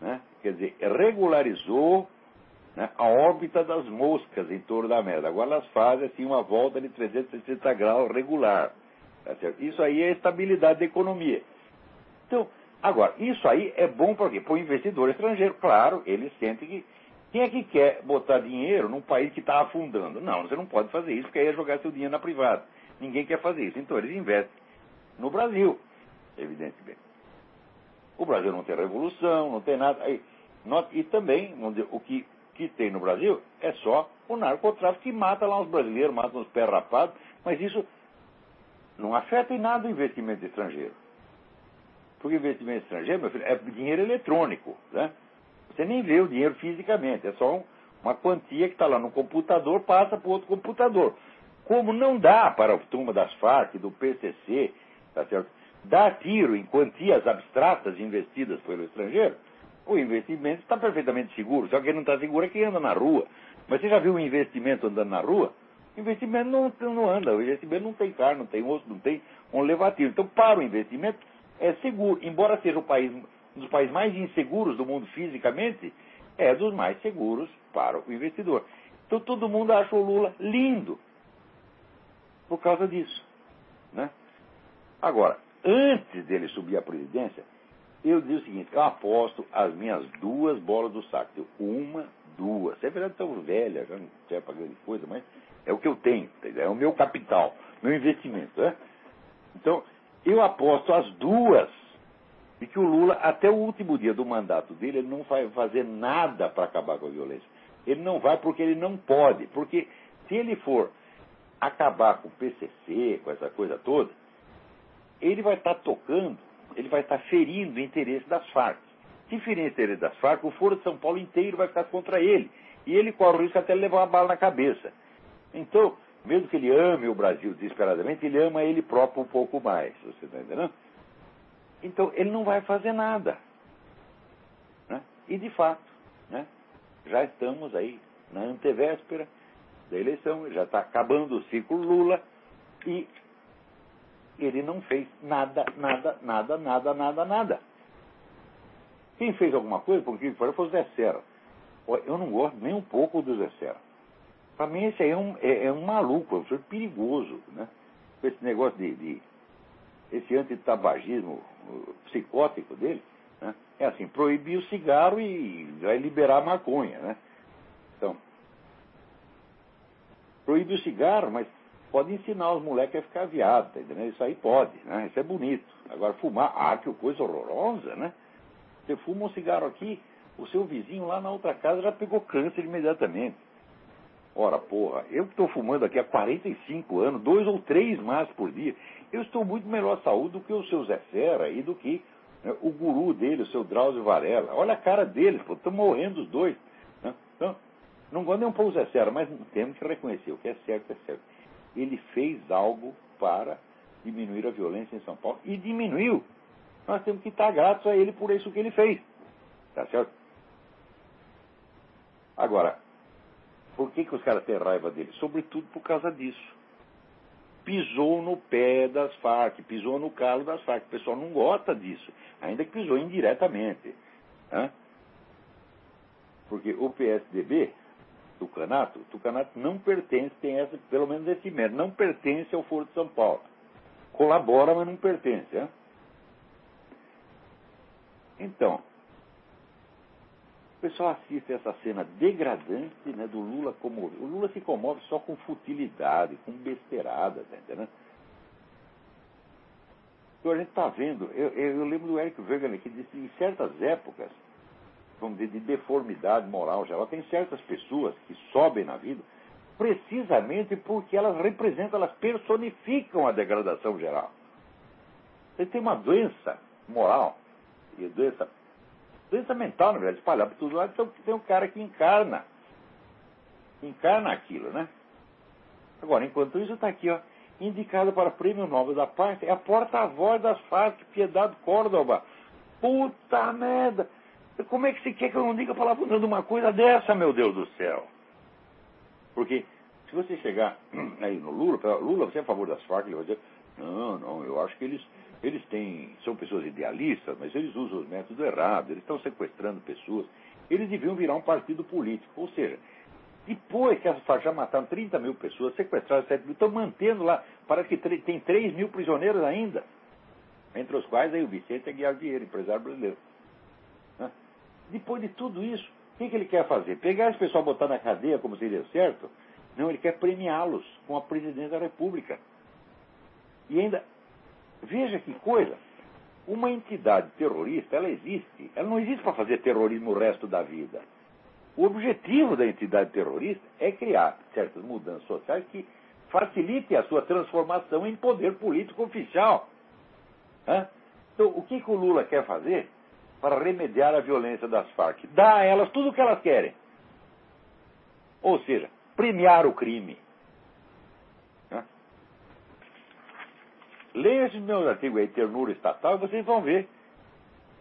Né? Quer dizer, regularizou né, a órbita das moscas em torno da merda. Agora elas fazem assim uma volta de 360 graus regular. Tá isso aí é estabilidade da economia. Então, agora, isso aí é bom para quê? Para o investidor estrangeiro. Claro, ele sente que. Quem é que quer botar dinheiro num país que está afundando? Não, você não pode fazer isso, porque aí é jogar seu dinheiro na privada. Ninguém quer fazer isso. Então eles investem no Brasil, evidentemente. O Brasil não tem revolução, não tem nada. E também, o que, que tem no Brasil é só o narcotráfico que mata lá os brasileiros, mata os pé rapados, mas isso não afeta em nada o investimento estrangeiro. Porque investimento estrangeiro, meu filho, é dinheiro eletrônico. Né? Você nem vê o dinheiro fisicamente, é só uma quantia que está lá no computador, passa para outro computador. Como não dá para a turma das Farc, do PCC, tá certo? dar tiro em quantias abstratas investidas pelo estrangeiro, o investimento está perfeitamente seguro. Só que não está seguro é quem anda na rua. Mas você já viu um investimento andando na rua? O investimento não, não anda, o investimento não tem carne, não tem osso, não tem um levativo. Então, para o investimento, é seguro. Embora seja país, um dos países mais inseguros do mundo fisicamente, é dos mais seguros para o investidor. Então, todo mundo acha o Lula lindo por causa disso. Né? Agora, antes dele subir à presidência, eu dizia o seguinte, eu aposto as minhas duas bolas do saco. Uma, duas. É verdade, tão velha, já não serve para grande coisa, mas é o que eu tenho, é o meu capital, meu investimento. Né? Então, eu aposto as duas de que o Lula, até o último dia do mandato dele, ele não vai fazer nada para acabar com a violência. Ele não vai porque ele não pode. Porque se ele for acabar com o PCC, com essa coisa toda, ele vai estar tá tocando, ele vai estar ferindo o interesse das Farc. Se ferir o interesse das Farc, o Foro de São Paulo inteiro vai ficar contra ele. E ele corre o risco até levar uma bala na cabeça. Então, mesmo que ele ame o Brasil desesperadamente, ele ama ele próprio um pouco mais. Você está entendendo? Então, ele não vai fazer nada. Né? E, de fato, né, já estamos aí na antevéspera da eleição, já está acabando o ciclo Lula e ele não fez nada, nada, nada, nada, nada, nada. Quem fez alguma coisa, por que foi, foi o Zé Serra. Eu não gosto nem um pouco do Zé Serra. Para mim, esse aí é um, é, é um maluco, é um senhor perigoso, né? Com esse negócio de, de esse antitabagismo psicótico dele, né? é assim, proibir o cigarro e vai liberar a maconha, né? Então, proíbe o cigarro, mas pode ensinar os moleques a ficar viado, tá entendendo? Isso aí pode, né? Isso é bonito. Agora, fumar, ah, que coisa horrorosa, né? Você fuma um cigarro aqui, o seu vizinho lá na outra casa já pegou câncer imediatamente. Ora, porra, eu que estou fumando aqui há 45 anos, dois ou três mais por dia, eu estou muito melhor saúde do que o seu Zé Fera e do que né, o guru dele, o seu Drauzio Varela. Olha a cara deles, estão morrendo os dois. Né? Então, não gosto nem um pouco do Zé Fera, mas temos que reconhecer, o que é certo é certo ele fez algo para diminuir a violência em São Paulo. E diminuiu. Nós temos que estar gratos a ele por isso que ele fez. Tá certo? Agora, por que, que os caras têm raiva dele? Sobretudo por causa disso. Pisou no pé das Farc, pisou no calo das Farc. O pessoal não gosta disso, ainda que pisou indiretamente. Né? Porque o PSDB Tucanato, Tucanato não pertence, tem essa, pelo menos esse mérito, não pertence ao Foro de São Paulo. Colabora, mas não pertence. Hein? Então, o pessoal assiste essa cena degradante né, do Lula como. O Lula se comove só com futilidade, com besteirada, tá entendendo? Então a gente está vendo, eu, eu, lembro do Eric Wegener que disse que em certas épocas vamos dizer, de deformidade moral geral. Tem certas pessoas que sobem na vida precisamente porque elas representam, elas personificam a degradação geral. Você tem uma doença moral, e doença, doença mental, na verdade, espalhada por todos lados, então tem um cara que encarna, encarna aquilo, né? Agora, enquanto isso, está aqui, ó, indicado para Prêmio Nobel da Paz, é a porta-voz das Farc, Piedade Córdoba. Puta merda! Como é que você quer que eu não diga palavrão de uma coisa dessa, meu Deus do céu? Porque se você chegar aí no Lula, Lula, você é a favor das Farc, ele vai dizer, não, não, eu acho que eles, eles têm, são pessoas idealistas, mas eles usam os métodos errados, eles estão sequestrando pessoas. Eles deviam virar um partido político. Ou seja, depois que as Farc já mataram 30 mil pessoas, sequestraram 7 mil, estão mantendo lá, parece que tem 3 mil prisioneiros ainda, entre os quais aí o Vicente Aguiar Vieira, empresário brasileiro. Depois de tudo isso, o que, que ele quer fazer? Pegar esse pessoal botar na cadeia como seria certo? Não, ele quer premiá-los com a presidência da República. E ainda veja que coisa. Uma entidade terrorista, ela existe. Ela não existe para fazer terrorismo o resto da vida. O objetivo da entidade terrorista é criar certas mudanças sociais que facilitem a sua transformação em poder político oficial. Então, o que, que o Lula quer fazer para remediar a violência das Farc? Dá a elas tudo o que elas querem. Ou seja, premiar o crime. Leia esse meu artigo aí, Ternura Estatal, e vocês vão ver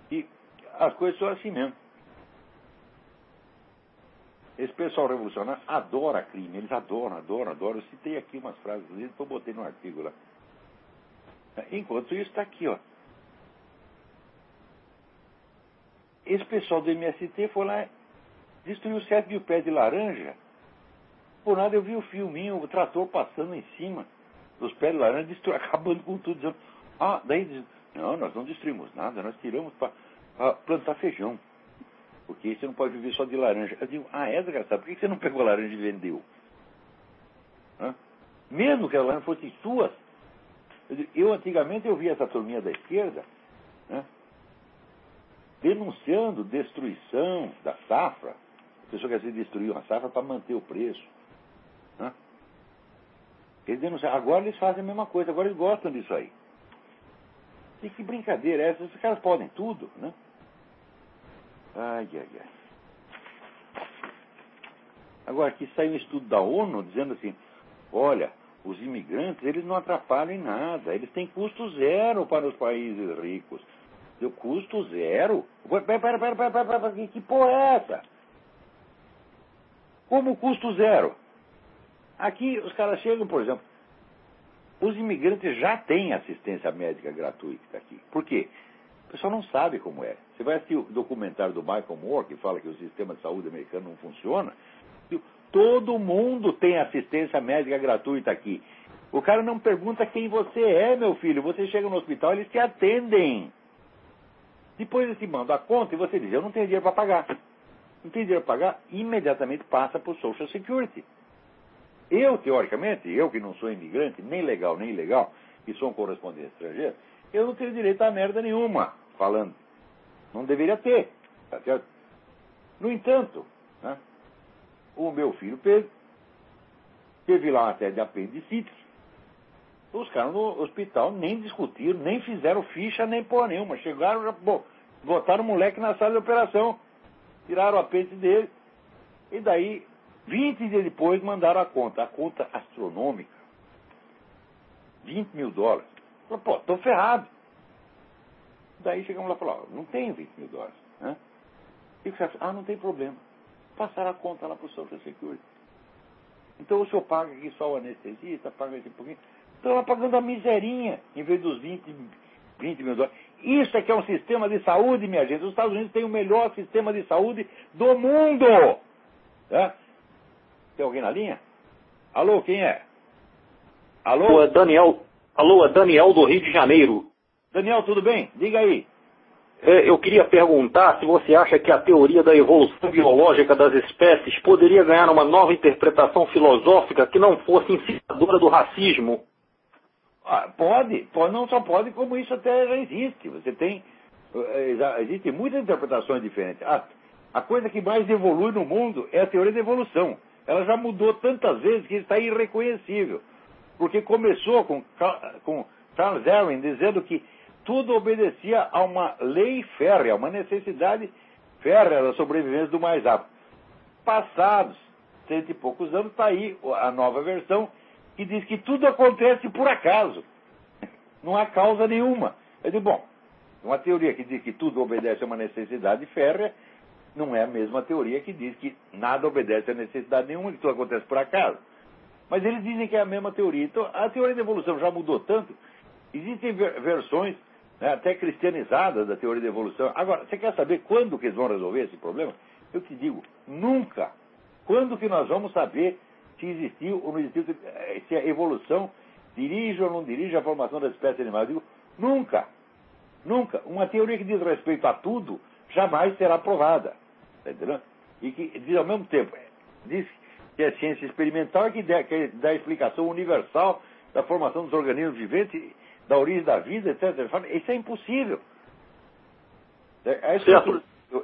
que as coisas são assim mesmo. Esse pessoal revolucionário adora crime, eles adoram, adoram, adoram. Eu citei aqui umas frases, eu botei no artigo lá. Enquanto isso está aqui, ó. Esse pessoal do MST foi lá, destruiu 7 mil pés de laranja. Por nada eu vi o filminho, o trator passando em cima dos pés de laranja, destru... acabando com tudo. Dizendo, ah, daí diz, não, nós não destruímos nada, nós tiramos para plantar feijão. Porque você não pode viver só de laranja. Eu digo, ah, é desgraçado, por que você não pegou a laranja e vendeu? Hã? Mesmo que a laranja fosse sua. Eu, eu antigamente eu via essa turminha da esquerda né, denunciando destruição da safra. A pessoa quer dizer destruir uma safra para manter o preço. Né? Eles denunciam. Agora eles fazem a mesma coisa, agora eles gostam disso aí. E que brincadeira é essa? Esses caras podem tudo, né? Ai, ai, ai. Agora, aqui saiu um estudo da ONU dizendo assim: olha, os imigrantes eles não atrapalham em nada, eles têm custo zero para os países ricos. Deu custo zero? Pera, pera, pera, pera, pera, pera, que porra é essa? Como custo zero? Aqui os caras chegam, por exemplo, os imigrantes já têm assistência médica gratuita aqui. Por quê? O pessoal não sabe como é. Você vai assistir o documentário do Michael Moore, que fala que o sistema de saúde americano não funciona. Todo mundo tem assistência médica gratuita aqui. O cara não pergunta quem você é, meu filho. Você chega no hospital, eles te atendem. Depois eles te mandam a conta e você diz, eu não tenho dinheiro para pagar. Não tenho dinheiro para pagar, imediatamente passa para o Social Security. Eu, teoricamente, eu que não sou imigrante, nem legal nem ilegal, que sou um correspondente estrangeiro, eu não tenho direito a merda nenhuma, falando. Não deveria ter, tá certo? No entanto, né, o meu filho Pedro teve lá até de apendicite. Os caras no hospital nem discutiram, nem fizeram ficha, nem porra nenhuma. Chegaram, já, bom, botaram o moleque na sala de operação, tiraram o apêndice dele, e daí, 20 dias depois, mandaram a conta. A conta astronômica. 20 mil dólares. Falei, pô, tô ferrado. Daí chegamos lá e falamos, não tenho 20 mil dólares. Né? E o chefe, ah, não tem problema. Passaram a conta lá para o Social Security. Então o senhor paga aqui só o anestesista, paga um pouquinho. Estão lá pagando a miserinha, em vez dos 20, 20 mil dólares. Isso é que é um sistema de saúde, minha gente. Os Estados Unidos têm o melhor sistema de saúde do mundo. Tá? Tem alguém na linha? Alô, quem é? Alô? É Daniel, Alô, é Daniel do Rio de Janeiro. Daniel, tudo bem? Diga aí. É, eu queria perguntar se você acha que a teoria da evolução biológica das espécies poderia ganhar uma nova interpretação filosófica que não fosse incitadora do racismo. Ah, pode, pode, não só pode, como isso até já existe. Você tem. Eh, já, existem muitas interpretações diferentes. A, a coisa que mais evolui no mundo é a teoria da evolução. Ela já mudou tantas vezes que está irreconhecível porque começou com, com Charles Darwin dizendo que tudo obedecia a uma lei férrea, uma necessidade férrea da sobrevivência do mais apto. Passados cento e poucos anos, está aí a nova versão que diz que tudo acontece por acaso. Não há causa nenhuma. Eu digo, bom, uma teoria que diz que tudo obedece a uma necessidade férrea não é a mesma teoria que diz que nada obedece a necessidade nenhuma, que tudo acontece por acaso. Mas eles dizem que é a mesma teoria. Então, a teoria da evolução já mudou tanto. Existem versões né, até cristianizadas da teoria da evolução. Agora, você quer saber quando que eles vão resolver esse problema? Eu te digo, nunca. Quando que nós vamos saber se existiu ou não existiu, se a evolução dirige ou não dirige a formação das espécies animais? Eu digo, nunca. Nunca. Uma teoria que diz respeito a tudo jamais será provada. Entendendo? E que diz ao mesmo tempo, diz que é ciência experimental, que dá, que dá a explicação universal da formação dos organismos viventes, da origem da vida, etc. Isso é impossível. É, é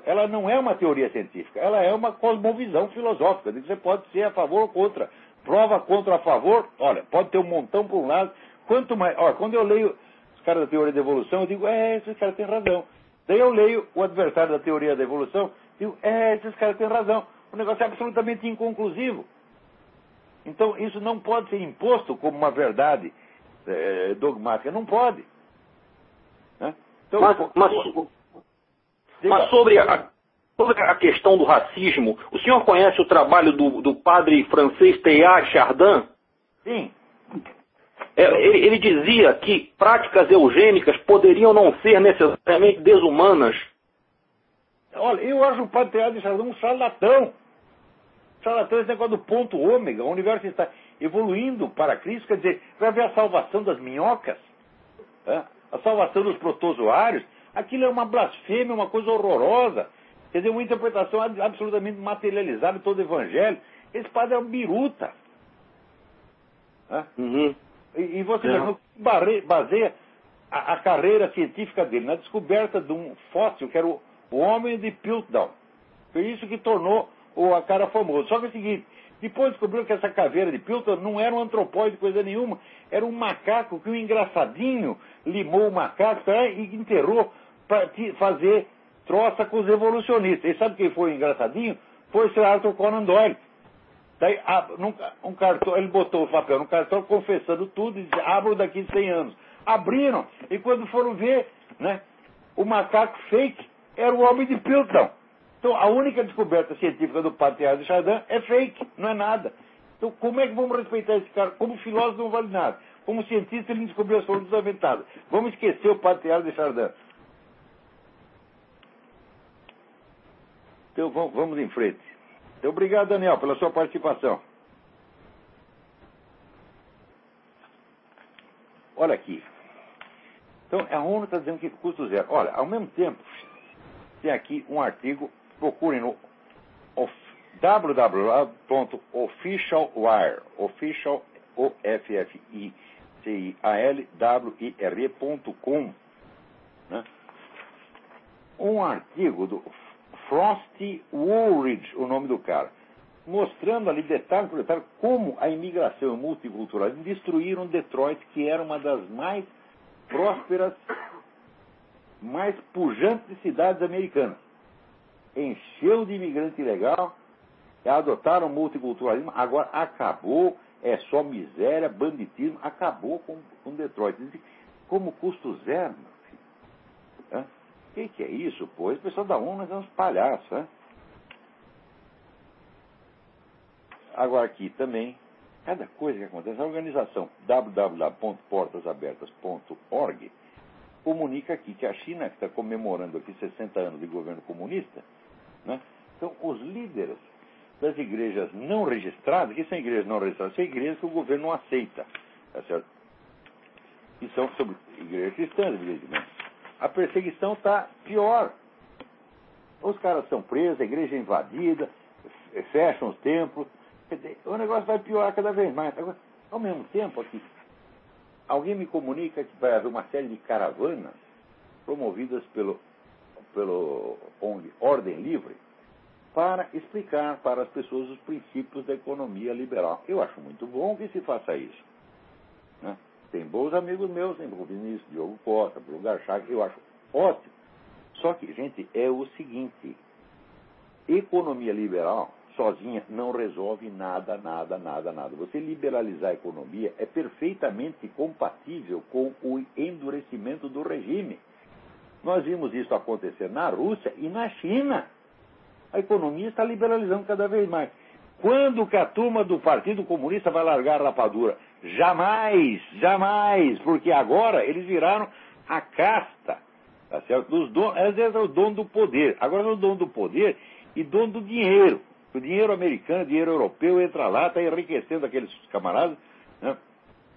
ela não é uma teoria científica, ela é uma cosmovisão filosófica, de que você pode ser a favor ou contra. Prova contra a favor, olha, pode ter um montão por um lado. Quanto mais. Olha, quando eu leio os caras da teoria da evolução, eu digo, é, esses caras têm razão. Daí eu leio o adversário da teoria da evolução, digo, é, esses caras têm razão. O negócio é absolutamente inconclusivo. Então, isso não pode ser imposto como uma verdade é, dogmática. Não pode. Né? Então, mas, mas, mas sobre, a, sobre a questão do racismo, o senhor conhece o trabalho do, do padre francês Teilhard Chardin? Sim. É, ele, ele, dizia que práticas eugênicas poderiam não ser necessariamente desumanas. Olha, eu acho o padre Teilhard Chardin um charlatão charlatão esse negócio do ponto ômega, o universo está evoluindo para Cristo, quer dizer, vai haver a salvação das minhocas, né? a salvação dos protozoários, aquilo é uma blasfêmia, uma coisa horrorosa, quer dizer, uma interpretação absolutamente materializada de todo o evangelho. Esse padre é um biruta. Né? Uhum. E, e, você é. baseia a, a, carreira científica dele na descoberta de um fóssil, que era o, o homem de Piltdown. Foi isso que tornou ou a cara famoso. Só que é o seguinte, depois descobriu que essa caveira de Pilton não era um antropóide, coisa nenhuma, era um macaco que um engraçadinho limou o macaco tá, e enterrou fazer troça com os evolucionistas. E sabe quem foi engraçadinho? Foi o Sir Arthur Conan Doyle. Daí, um cartão, ele botou o papel no cartão confessando tudo e disse, abro daqui 100 anos. Abriram, e quando foram ver, né, o macaco fake era o homem de Pilton. Então, a única descoberta científica do Padre de Chardin é fake, não é nada. Então, como é que vamos respeitar esse cara? Como filósofo não vale nada. Como cientista, ele descobriu a solução aventada. Vamos esquecer o Padre de Chardin. Então, vamos em frente. Então, obrigado, Daniel, pela sua participação. Olha aqui. Então, a ONU está dizendo que custo zero. Olha, ao mesmo tempo, tem aqui um artigo procurem no www.officialwire, official, o f f i c i a l w i r .com, né? um artigo do Frosty Woolridge, o nome do cara, mostrando ali detalhe por detalhe como a imigração e o multiculturalismo destruíram Detroit, que era uma das mais prósperas, mais pujantes cidades americanas encheu de imigrante ilegal, adotaram o multiculturalismo, agora acabou, é só miséria, banditismo, acabou com, com Detroit. Como custo zero. O que, que, é isso, pô? Esse pessoal da ONU é uns palhaços, né? Agora aqui também, cada coisa que acontece, a organização www.portasabertas.org comunica aqui que a China, que está comemorando aqui 60 anos de governo comunista, né? Então, os líderes das igrejas não registradas, que são igrejas não registradas, são igrejas que o governo não aceita, tá certo? E são sobre igrejas cristãs, evidentemente. A perseguição está pior. Os caras são presos, a igreja é invadida, fecham os templos. O negócio vai piorar cada vez mais. Agora, ao mesmo tempo, aqui, alguém me comunica que vai haver uma série de caravanas promovidas pelo pelo ONG Ordem Livre, para explicar para as pessoas os princípios da economia liberal. Eu acho muito bom que se faça isso. Tem bons amigos meus, tem o Vinícius, Diogo Costa, Bruno Garchag, eu acho ótimo. Só que, gente, é o seguinte: economia liberal sozinha não resolve nada, nada, nada, nada. Você liberalizar a economia é perfeitamente compatível com o endurecimento do regime. Nós vimos isso acontecer na Rússia e na China. A economia está liberalizando cada vez mais. Quando que a turma do Partido Comunista vai largar a rapadura? Jamais, jamais, porque agora eles viraram a casta, tá certo? Dos donos, eles eram o dono do poder, agora são o dono do poder e dono do dinheiro. O dinheiro americano, o dinheiro europeu entra lá, está enriquecendo aqueles camaradas, né?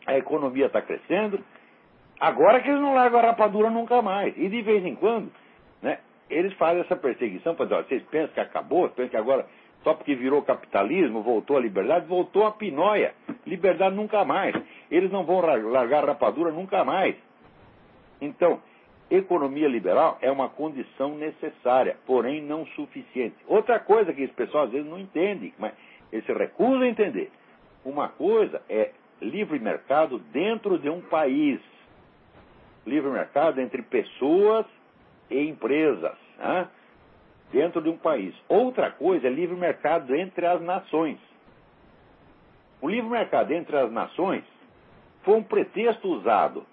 a economia está crescendo, Agora que eles não largam a rapadura nunca mais. E de vez em quando, né, eles fazem essa perseguição para dizer, vocês pensam que acabou, pensam que agora, só porque virou capitalismo, voltou a liberdade, voltou a pinóia. Liberdade nunca mais. Eles não vão largar a rapadura nunca mais. Então, economia liberal é uma condição necessária, porém não suficiente. Outra coisa que esse pessoal às vezes não entende, mas ele se recusa a entender. Uma coisa é livre mercado dentro de um país. Livre mercado entre pessoas e empresas, né? Dentro de um país. Outra coisa é livre mercado entre as nações. O livre mercado entre as nações foi um pretexto usado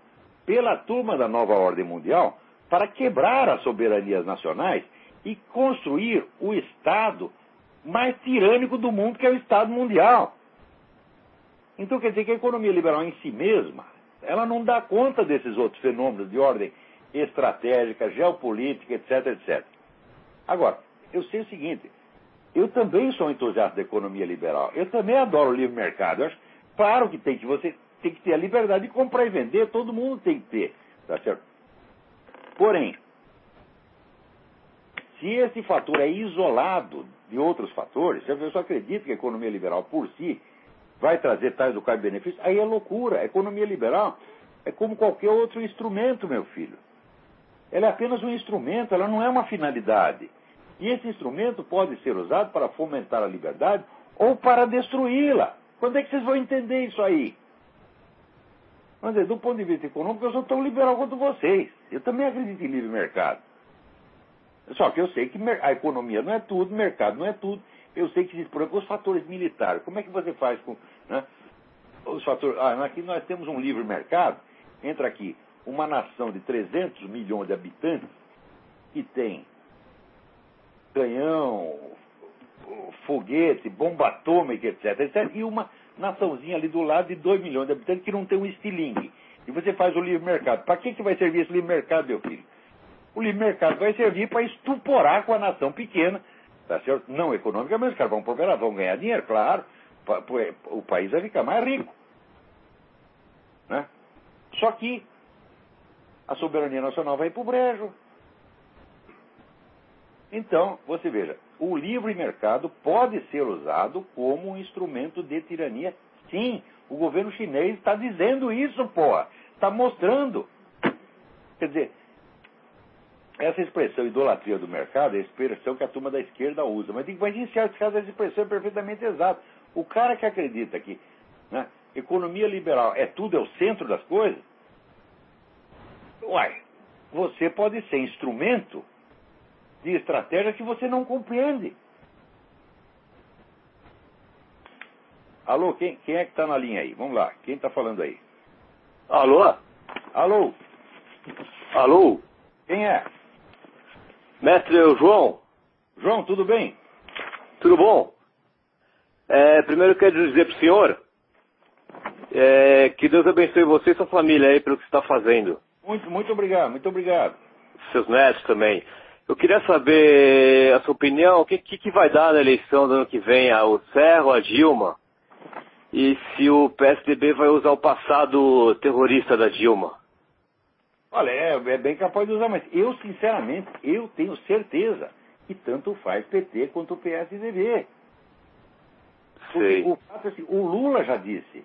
pela turma da nova ordem mundial para quebrar as soberanias nacionais e construir o Estado mais tirânico do mundo, que é o Estado mundial. Então quer dizer que a economia liberal em si mesma, ela não dá conta desses outros fenômenos de ordem estratégica, geopolítica, etc, etc. Agora, eu sei o seguinte, eu também sou entusiasta da economia liberal. Eu também adoro o livre mercado. Eu acho, claro que tem que você tem que ter a liberdade de comprar e vender, todo mundo tem que ter, tá certo? Porém, se esse fator é isolado de outros fatores, se a pessoa acredita que a economia liberal por si vai trazer tais ou quais benefícios, aí é loucura. A economia liberal é como qualquer outro instrumento, meu filho. Ela é apenas um instrumento, ela não é uma finalidade. E esse instrumento pode ser usado para fomentar a liberdade ou para destruí-la. Quando é que vocês vão entender isso aí? Mas, do ponto de vista econômico, eu sou tão liberal quanto vocês. Eu também acredito em livre mercado. Só que eu sei que a economia não é tudo, mercado não é tudo. Eu sei que, por exemplo, os fatores militares. Como é que você faz com. Né, os fatores. Ah, aqui nós temos um livre mercado. Entra aqui uma nação de 300 milhões de habitantes que tem canhão, foguete, bomba atômica, etc, etc. E uma naçãozinha ali do lado de 2 milhões de habitantes que não tem um estilingue. E você faz o livre mercado. Para que, que vai servir esse livre mercado, meu filho? O livre mercado vai servir para estuporar com a nação pequena, tá certo? Não economicamente, os caras vão prosperar, vão ganhar dinheiro, claro. O país vai ficar mais rico. Né? Só que a soberania nacional vai para o brejo. Então, você veja, o livre mercado pode ser usado como um instrumento de tirania. Sim, o governo chinês está dizendo isso, porra. Está mostrando. Quer dizer, essa expressão idolatria do mercado é a expressão que a turma da esquerda usa. Mas, mas em certos casos, essa expressão é perfeitamente exata. O cara que acredita que né, economia liberal é tudo, é o centro das coisas, uai, você pode ser instrumento de estratégia que você não compreende. Alô, quem, quem é que está na linha aí? Vamos lá, quem está falando aí? Alô? Alô? Alô? Quem é? Mestre João. João, tudo bem? Tudo bom? É, primeiro quero dizer para o senhor é, que Deus abençoe você e sua família aí pelo que você está fazendo. Muito, muito obrigado, muito obrigado. Seus netos também. Eu queria saber a sua opinião, o que, que, que vai dar na eleição do ano que vem, o Serra, a Dilma? E se o PSDB vai usar o passado terrorista da Dilma? Olha, é, é bem capaz de usar, mas eu, sinceramente, eu tenho certeza que tanto faz PT quanto o PSDB. Sei. O, fato, assim, o Lula já disse,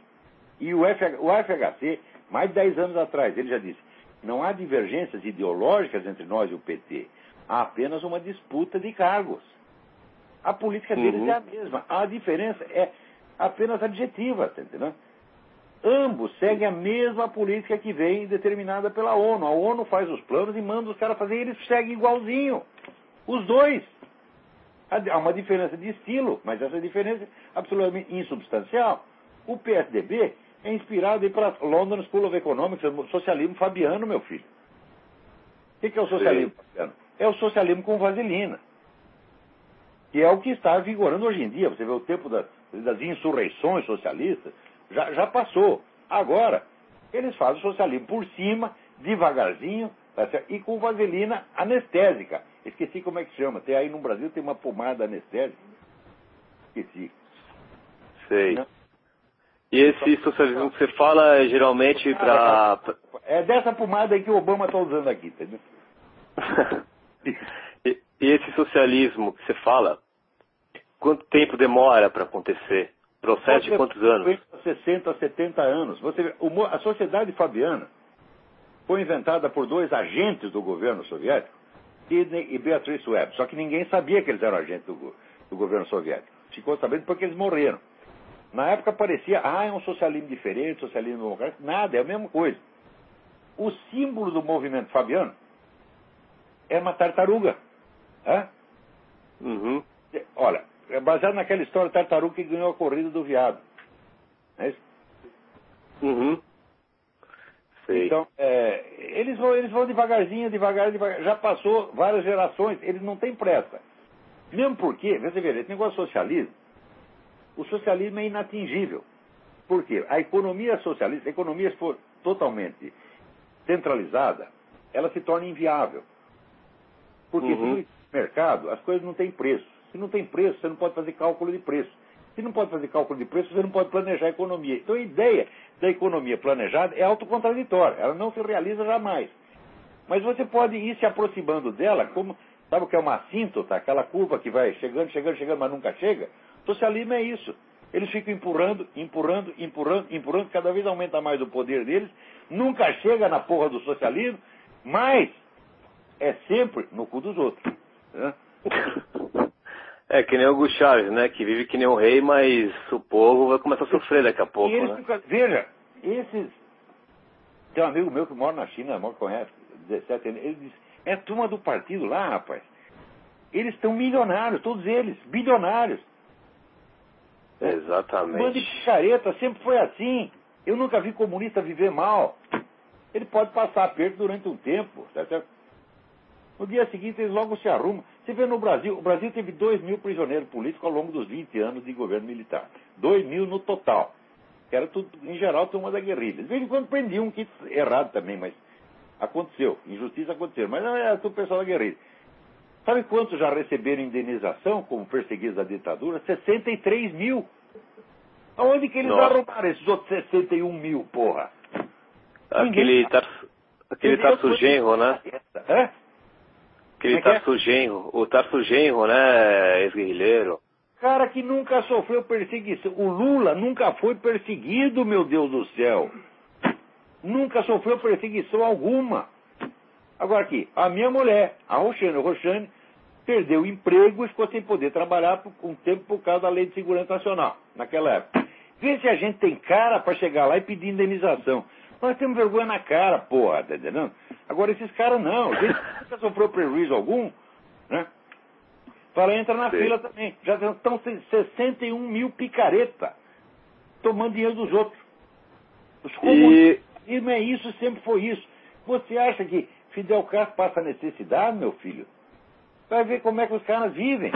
e o, F, o FHC, mais de 10 anos atrás, ele já disse, não há divergências ideológicas entre nós e o PT. Há apenas uma disputa de cargos. A política deles uhum. é a mesma. A diferença é apenas adjetiva, tá entendendo? Ambos seguem a mesma política que vem determinada pela ONU. A ONU faz os planos e manda os caras fazer, e eles seguem igualzinho. Os dois. Há uma diferença de estilo, mas essa diferença é absolutamente insubstancial. O PSDB é inspirado pela London School of Economics, socialismo fabiano, meu filho. O que, que é o socialismo Sim. fabiano? É o socialismo com vaselina. Que é o que está vigorando hoje em dia. Você vê o tempo das, das insurreições socialistas, já, já passou. Agora, eles fazem o socialismo por cima, devagarzinho, tá e com vaselina anestésica. Esqueci como é que chama. Tem aí no Brasil tem uma pomada anestésica. Esqueci. Sei. Não. E esse socialismo que você fala é geralmente para. É dessa pomada aí que o Obama está usando aqui, entendeu? e, e esse socialismo que você fala, quanto tempo demora para acontecer? Processo de quantos anos? 60, 70 anos. Você a sociedade fabiana foi inventada por dois agentes do governo soviético, Sidney e Beatrice Webb. Só que ninguém sabia que eles eram agentes do, do governo soviético. Ficou sabendo porque eles morreram. Na época parecia, ah, é um socialismo diferente, socialismo democrático. Nada, é a mesma coisa. O símbolo do movimento fabiano é uma tartaruga. Hã? Uhum. Olha, é baseado naquela história tartaruga que ganhou a corrida do viado. É isso? Uhum. Sei. Então, é, eles, vão, eles vão devagarzinho, devagar, devagar. Já passou várias gerações, eles não têm pressa. Mesmo porque, você vê, esse negócio socialismo, o socialismo é inatingível. Por quê? A economia socialista, a economia se for totalmente centralizada, ela se torna inviável. Porque Uhum. no mercado as coisas não têm preço. Se não tem preço, você não pode fazer cálculo de preço. Se não pode fazer cálculo de preço, você não pode planejar a economia. Então a ideia da economia planejada é autocontraditória, ela não se realiza jamais. Mas você pode ir se aproximando dela, como, sabe o que é uma assíntota, aquela curva que vai chegando, chegando, chegando, mas nunca chega? Socialismo é isso. Eles ficam empurrando, empurrando, empurrando, empurrando, cada vez aumenta mais o poder deles, nunca chega na porra do socialismo, mas é sempre no cu dos outros. né? É que nem o Hugo Chaves, né? Que vive que nem um rei, mas o povo vai começar a sofrer daqui a pouco, eles né? veja, esses. Tem um amigo meu que mora na China, mora conhece, 17 anos, ele diz, é a turma do partido lá, rapaz. Eles estão milionários, todos eles, bilionários. Um bando de Exatamente. picareta, sempre foi assim. Eu nunca vi comunista viver mal. Ele pode passar aperto durante um tempo, tá certo? No dia seguinte eles logo se arrumam. Você vê no Brasil, o Brasil teve 2 mil prisioneiros políticos ao longo dos 20 anos de governo militar. 2 mil no total. Que era tudo, em geral, turma da guerrilha. De vez em quando prendiam um que errado também, mas aconteceu. Injustiça aconteceu. Mas era tudo pessoal da guerrilha. Sabe quantos já receberam indenização como perseguidos da ditadura? 63 mil. Aonde que eles Nossa. arrumaram esses outros 61 mil, porra? Aquele, tar... Aquele Ninguém Tarso foi- Genro, né? Hã? Aquele Como é que é? Tarso Genro. O Tarso Genro, né? Ex-guerrilheiro. Cara que nunca sofreu perseguição. O Lula nunca foi perseguido, meu Deus do céu. Nunca sofreu perseguição alguma. Agora aqui, a minha mulher, a Roxane, a Roxane perdeu o emprego e ficou sem poder trabalhar por um tempo por causa da Lei de Segurança Nacional, naquela época. Vê se a gente tem cara para chegar lá e pedir indenização. Nós temos vergonha na cara, porra, tá entendendo? Agora esses caras não, gente nunca sofreu prejuízo algum, né? Fala, entra na Sim. fila também. Já estão 61 mil picareta tomando dinheiro dos outros. Os E comunismo é isso, sempre foi isso. Você acha que Fidel Castro passa necessidade, meu filho? Vai ver como é que os caras vivem.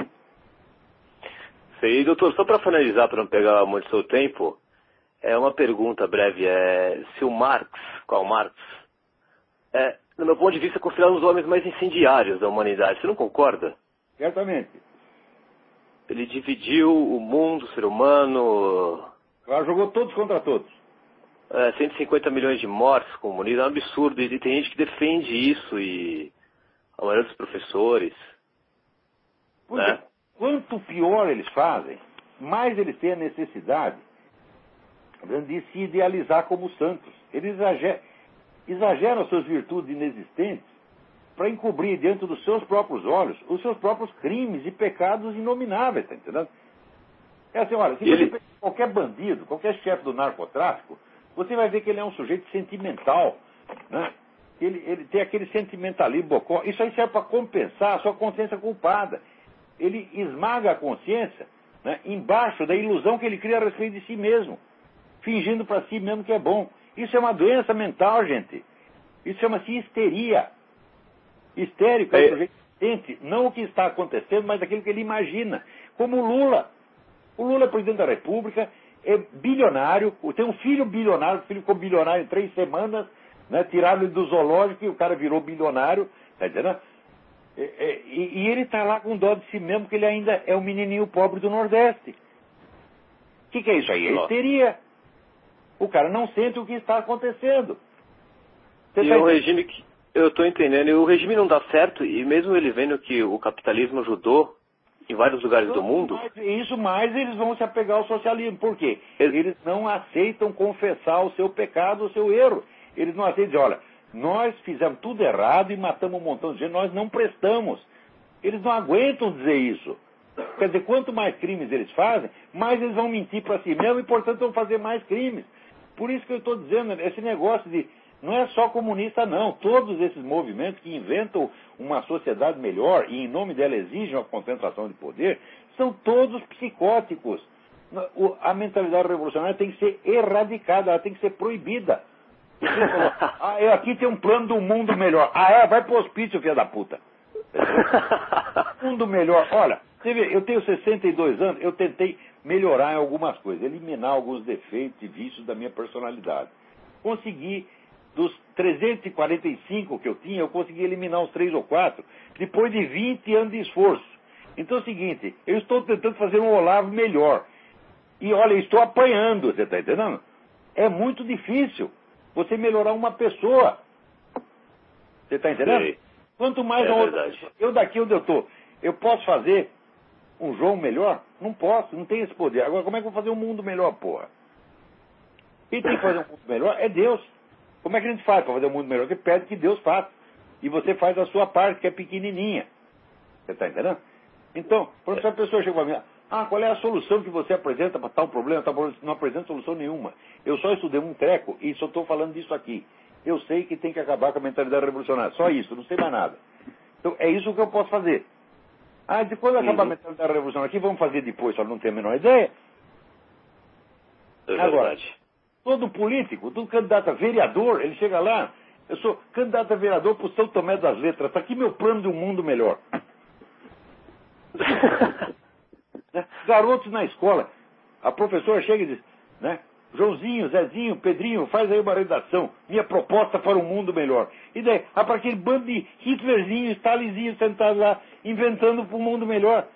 Sei, doutor, só para finalizar, para não pegar muito seu tempo, é uma pergunta breve. É, se o Marx, qual Marx, é, no meu ponto de vista, é considerado um dos homens mais incendiários da humanidade. Você não concorda? Certamente. Ele dividiu o mundo, o ser humano, Ela jogou todos contra todos. é, 150 milhões de mortes comunistas, é um absurdo. E tem gente que defende isso e a maioria dos professores. É. quanto pior eles fazem, mais eles têm a necessidade de se idealizar como santos. Eles exageram, exageram as suas virtudes inexistentes para encobrir dentro dos seus próprios olhos os seus próprios crimes e pecados inomináveis, tá entendendo? É assim, olha, se ele- qualquer bandido, qualquer chefe do narcotráfico, você vai ver que ele é um sujeito sentimental, né? Ele, ele tem aquele sentimentalismo bocó. Isso aí serve para compensar a sua consciência culpada. Ele esmaga a consciência né, embaixo da ilusão que ele cria a respeito de si mesmo, fingindo para si mesmo que é bom. Isso é uma doença mental, gente. Isso chama-se histeria. Histérico é o É. sujeito que sente não o que está acontecendo, mas aquilo que ele imagina. Como o Lula. O Lula é presidente da República, é bilionário, tem um filho bilionário, o filho ficou bilionário em três semanas, né, tiraram ele do zoológico e o cara virou bilionário, tá entendendo? É, é, E, e ele está lá com dó de si mesmo, que ele ainda é um menininho pobre do Nordeste. O que, que é isso aí? É Nossa. histeria. O cara não sente o que está acontecendo. Você E tá o regime que. Eu estou entendendo, e o regime não dá certo, e mesmo ele vendo que o capitalismo ajudou em vários lugares do mundo, Mais- Isso mais eles vão se apegar ao socialismo. Por quê? Eles- Eles não aceitam confessar o seu pecado, o seu erro. Eles não aceitam dizer, olha, Nós fizemos tudo errado e matamos um montão de gente, nós não prestamos. Eles não aguentam dizer isso. Quer dizer, quanto mais crimes eles fazem, mais eles vão mentir para si mesmos e, portanto, vão fazer mais crimes. Por isso que eu estou dizendo, esse negócio de. Não é só comunista, não. Todos esses movimentos que inventam uma sociedade melhor e, em nome dela, exigem a concentração de poder, são todos psicóticos. A mentalidade revolucionária tem que ser erradicada, ela tem que ser proibida. ah, é, aqui tem um plano do mundo melhor. Ah, é? Vai pro hospício, filha da puta. mundo melhor. Olha, você vê, eu tenho 62 anos, eu tentei melhorar em algumas coisas, eliminar alguns defeitos e vícios da minha personalidade. Consegui, dos 345 que eu tinha, eu consegui eliminar uns 3 ou 4, depois de 20 anos de esforço. Então é o seguinte, eu estou tentando fazer um Olavo melhor. E olha, estou apanhando, você está entendendo? É muito difícil você melhorar uma pessoa. Você está entendendo? Sim. Quanto mais é outra Eu daqui onde eu estou, eu posso fazer um jogo melhor? Não posso, não tenho esse poder. Agora, como é que eu vou fazer um mundo melhor, porra? Quem tem que fazer um mundo melhor é Deus. Como é que a gente faz para fazer um mundo melhor? Você pede que Deus faça. E você faz a sua parte, que é pequenininha. Você está entendendo? Então, por exemplo, a pessoa chega para mim, ah, qual é a solução que você apresenta para tal problema, tal problema? Não apresento solução nenhuma. Eu só estudei um treco e só estou falando disso aqui. Eu sei que tem que acabar com a mentalidade revolucionária. Só isso, não sei mais nada. Então, é isso que eu posso fazer. Ah, depois uhum. acabar a mentalidade revolucionária aqui, vamos fazer depois, só não tem a menor ideia. É Agora, todo político, todo candidato a vereador, ele chega lá, eu sou candidato a vereador para o São Tomé das Letras, está aqui meu plano de um mundo melhor. Né? Garotos na escola, a professora chega e diz, né? Joãozinho, Zezinho, Pedrinho, faz aí uma redação. Minha proposta para um mundo melhor. E daí, ah, para aquele bando de Hitlerzinho, Stalinzinho sentado lá, inventando para um mundo melhor.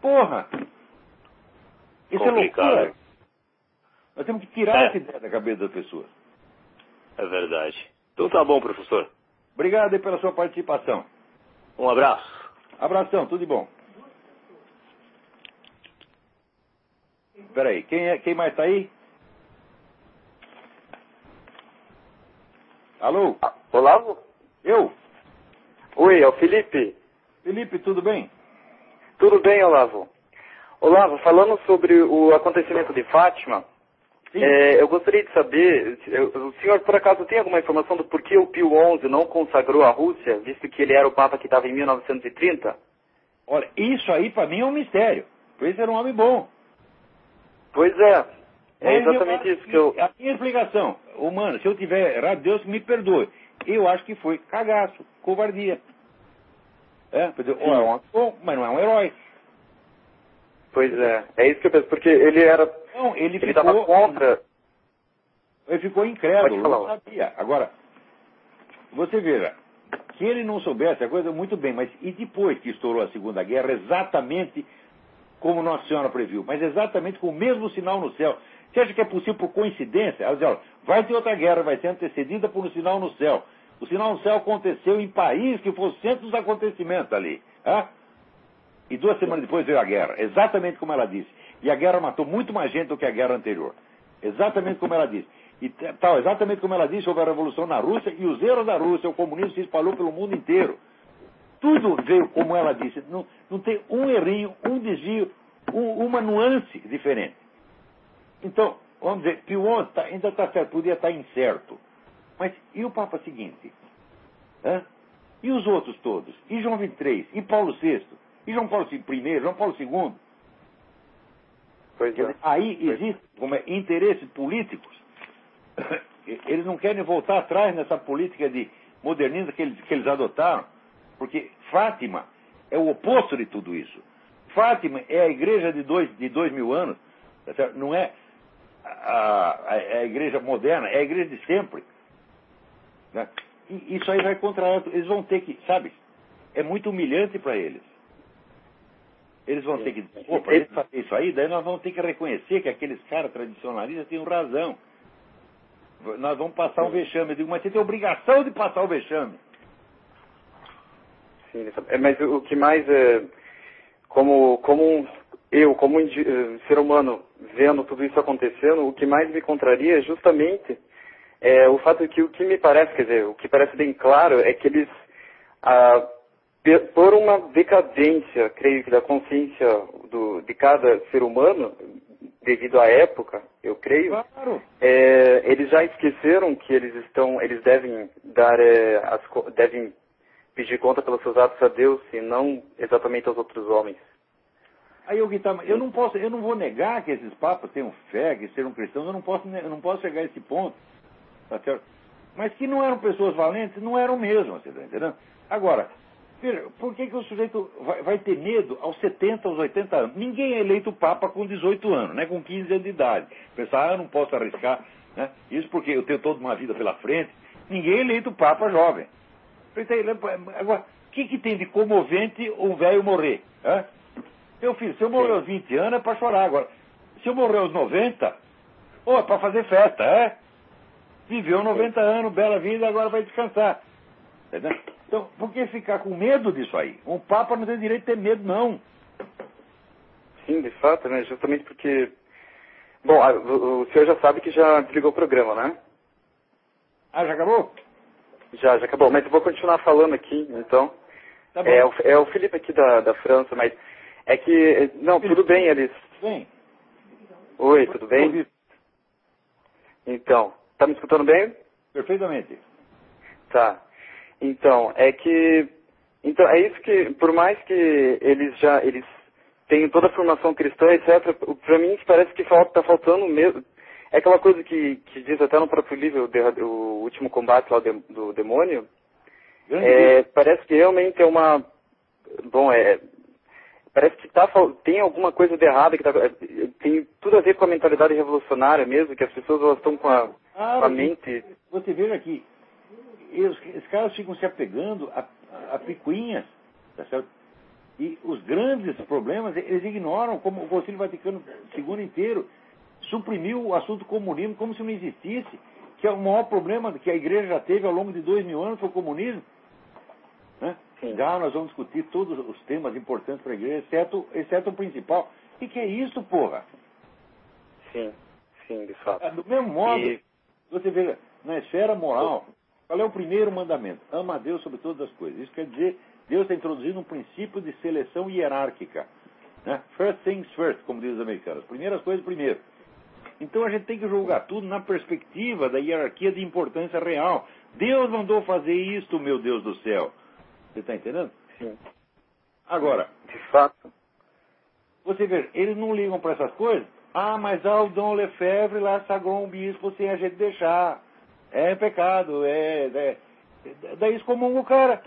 Porra! Isso é loucura. Nós temos que tirar é. essa ideia da cabeça das pessoas. É verdade. Então tá bom, professor. Obrigado aí pela sua participação. Um abraço. Abração, tudo de bom. Peraí, quem, é, quem mais está aí? Alô? Olavo? Eu? Oi, é o Felipe. Felipe, tudo bem? Tudo bem, Olavo. Olavo, falando sobre o acontecimento de Fátima, é, eu gostaria de saber, o senhor por acaso tem alguma informação do porquê o Pio XI não consagrou a Rússia, visto que ele era o Papa que estava em 1930? Olha, isso aí para mim é um mistério. Por isso era um homem bom. Pois é. É exatamente isso que eu. A minha explicação, humana, se eu tiver errado, Deus me perdoe. Eu acho que foi cagaço, covardia. É, dizer, ou é um bom, mas não é um herói. Pois é, é isso que eu penso, porque ele era. Não, ele, ele ficou. contra. Ele ficou incrédulo, não sabia. Agora, você veja, se ele não soubesse a coisa, muito bem, mas e depois que estourou a Segunda Guerra, exatamente como Nossa Senhora previu, mas exatamente com o mesmo sinal no céu. Você acha que é possível por coincidência? Ela diz, olha, vai ter outra guerra, vai ser antecedida por um sinal no céu. O sinal no céu aconteceu em país que foi o centro dos acontecimentos ali. E duas semanas depois veio a guerra, exatamente como ela disse. E a guerra matou muito mais gente do que a guerra anterior. Exatamente como ela disse. E tal, exatamente como ela disse, houve a revolução na Rússia e os erros da Rússia, o comunismo se espalhou pelo mundo inteiro. Tudo veio como ela disse. Não, não tem um errinho, um desvio, um, uma nuance diferente. Então, vamos dizer, Pio XI tá, ainda está certo, podia estar tá incerto. Mas e o Papa seguinte? Hã? E os outros todos? E João XXIII? E Paulo VI? E João Paulo I? João Paulo II? Pois é. Aí existem como é, interesses políticos. Eles não querem voltar atrás nessa política de modernismo que eles, que eles adotaram, porque Fátima é o oposto de tudo isso. Fátima é a igreja de dois, de dois mil anos, tá não é a, a, a, igreja moderna, é a igreja de sempre. Né? E isso aí vai contra eles vão ter que, sabe, é muito humilhante para eles. Eles vão ter que, pô, para eles fazer isso aí, daí nós vamos ter que reconhecer que aqueles caras tradicionalistas têm razão. Nós vamos passar um vexame. Eu digo, mas você tem obrigação de passar o vexame. Sim, é, mas o que mais é, como, como eu, como ser humano, vendo tudo isso acontecendo, o que mais me contraria é justamente É, o fato é que o que me parece, quer dizer, o que parece bem claro é que eles, ah, por uma decadência, creio que da consciência do, de cada ser humano, devido à época, eu creio, Claro. é, eles já esqueceram que eles estão, eles devem dar, é, as, devem pedir conta pelos seus atos a Deus e não exatamente aos outros homens. Aí eu não posso, eu não vou negar que esses papas tenham fé, que sejam cristãos, eu não posso, eu não posso chegar a esse ponto. Tá certo? Mas que não eram pessoas valentes, não eram mesmo, você está entendendo? Agora, por que, que o sujeito vai, vai ter medo aos 70, aos 80 anos? Ninguém é eleito papa com 18 anos, né? com 15 anos de idade. Pensar, ah, eu não posso arriscar. Né? Isso porque eu tenho toda uma vida pela frente. Ninguém é eleito papa jovem. Agora, o que, que tem de comovente um velho morrer? hã? Meu filho, se eu morrer aos 20 anos é para chorar. Agora, se eu morrer aos 90, ô, é para fazer festa, é? Viveu 90 anos, bela vida, agora vai descansar. Entendeu? Então, por que ficar com medo disso aí? Um Papa não tem direito de ter medo, não. Sim, de fato, né? Justamente porque. Bom, o senhor já sabe que já desligou o programa, né? Ah, já acabou? Já, já acabou. Mas eu vou continuar falando aqui, então. Tá. É, o, é o Felipe aqui da, da França, mas é que. Não, tudo bem, eles. Bem, Oi, tudo bem? Então, tá me escutando bem? perfeitamente. Tá. Então, é que. Então, é isso que, por mais que eles já. Eles tenham toda a formação cristã, etc., pra mim parece que falta, tá faltando mesmo. É aquela coisa que, que diz até no próprio livro, o, o último combate lá do, do demônio. É, parece que realmente é uma. Bom, é. Parece que tá, tem alguma coisa de errado, que tá, é, tem tudo a ver com a mentalidade revolucionária mesmo, que as pessoas elas estão com a, Ah, com a mente. Você veja aqui, os, os caras ficam se apegando a, a picuinhas, tá certo? E os grandes problemas eles ignoram, como o Concílio Vaticano II inteiro suprimiu o assunto comunismo como se não existisse, que é o maior problema que a igreja já teve ao longo de dois mil anos foi o comunismo. Né? Já nós vamos discutir todos os temas importantes para a igreja, exceto, exceto o principal. O que, é isso, porra? Sim, sim, de fato. Ah, Do mesmo modo, E- você vê, na esfera moral, qual é o primeiro mandamento? Ama a Deus sobre todas as coisas. Isso quer dizer, Deus está introduzindo um princípio de seleção hierárquica. Né? First things first, como dizem os americanos. Primeiras coisas primeiro. Então a gente tem que julgar tudo na perspectiva da hierarquia de importância real. Deus mandou fazer isto, meu Deus do céu. Você está entendendo? Sim, Agora, de fato. você vê, eles não ligam para essas coisas. Ah, mas Dom Lefebvre lá sagrou um bispo sem a gente deixar. É pecado, é. é daí excomunga o cara.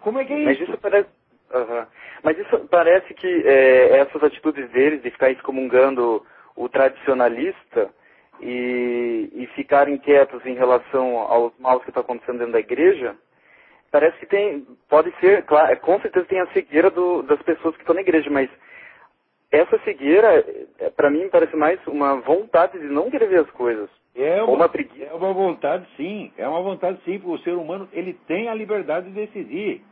Como é que é Mas isso? isso parece. Aham. Mas isso parece que é, essas atitudes deles de ficar excomungando o tradicionalista e, e ficarem quietos em relação aos maus que estão acontecendo dentro da igreja, parece que tem. Pode ser, claro, com certeza tem a cegueira do- das pessoas que estão na igreja, mas essa cegueira, para mim, parece mais uma vontade de não querer ver as coisas. É Ou uma preguiça. É uma vontade, sim. É uma vontade, sim, porque o ser humano ele tem a liberdade de decidir.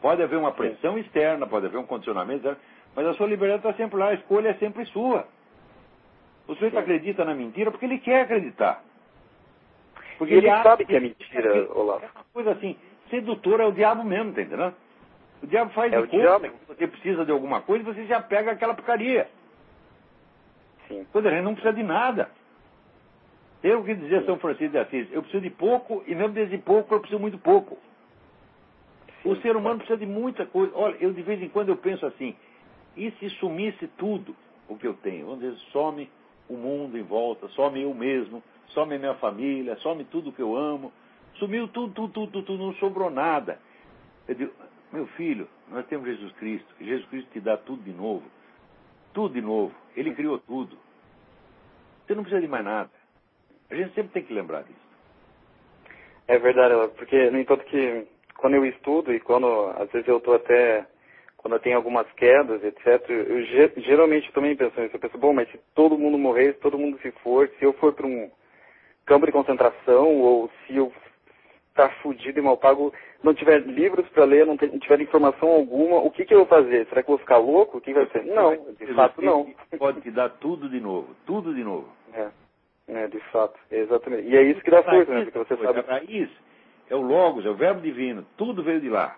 Pode haver uma pressão externa, pode haver um condicionamento externo, mas a sua liberdade está sempre lá, a escolha é sempre sua. O sujeito acredita na mentira porque ele quer acreditar. E ele acha sabe que é mentira, Olavo. É uma coisa assim, sedutor é o diabo mesmo, tá entendendo? O diabo faz É de o conta diabo. que você precisa de alguma coisa e você já pega aquela porcaria. Sim. A gente não precisa de nada. Eu que dizia São Francisco de Assis, eu preciso de pouco e mesmo desse pouco eu preciso muito pouco. O ser humano precisa de muita coisa. Olha, eu de vez em quando eu penso assim, e se sumisse tudo o que eu tenho? Vamos dizer, some o mundo em volta, some eu mesmo, some minha família, some tudo que eu amo. Sumiu tudo, tudo, tudo, tudo, tudo, não sobrou nada. Eu digo, meu filho, nós temos Jesus Cristo, Jesus Cristo te dá tudo de novo. Tudo de novo. Ele criou tudo. Você não precisa de mais nada. A gente sempre tem que lembrar disso. É verdade, porque no entanto que quando eu estudo e quando às vezes eu estou até quando eu tenho algumas quedas, etc, eu ge- geralmente também penso nisso. Eu penso, bom, mas se todo mundo morrer, se todo mundo se for, se eu for para um campo de concentração ou se eu estar tá fudido e mal pago, não tiver livros para ler, não, não tiver informação alguma, o que, que eu vou fazer? Será que eu vou ficar louco? O que vai ser? Não, de fato não. Pode te dar tudo de novo. Tudo de novo. É. É, de fato, exatamente. E é isso que dá força, né? Porque você sabe. A raiz é o Logos, é o Verbo Divino, tudo veio de lá.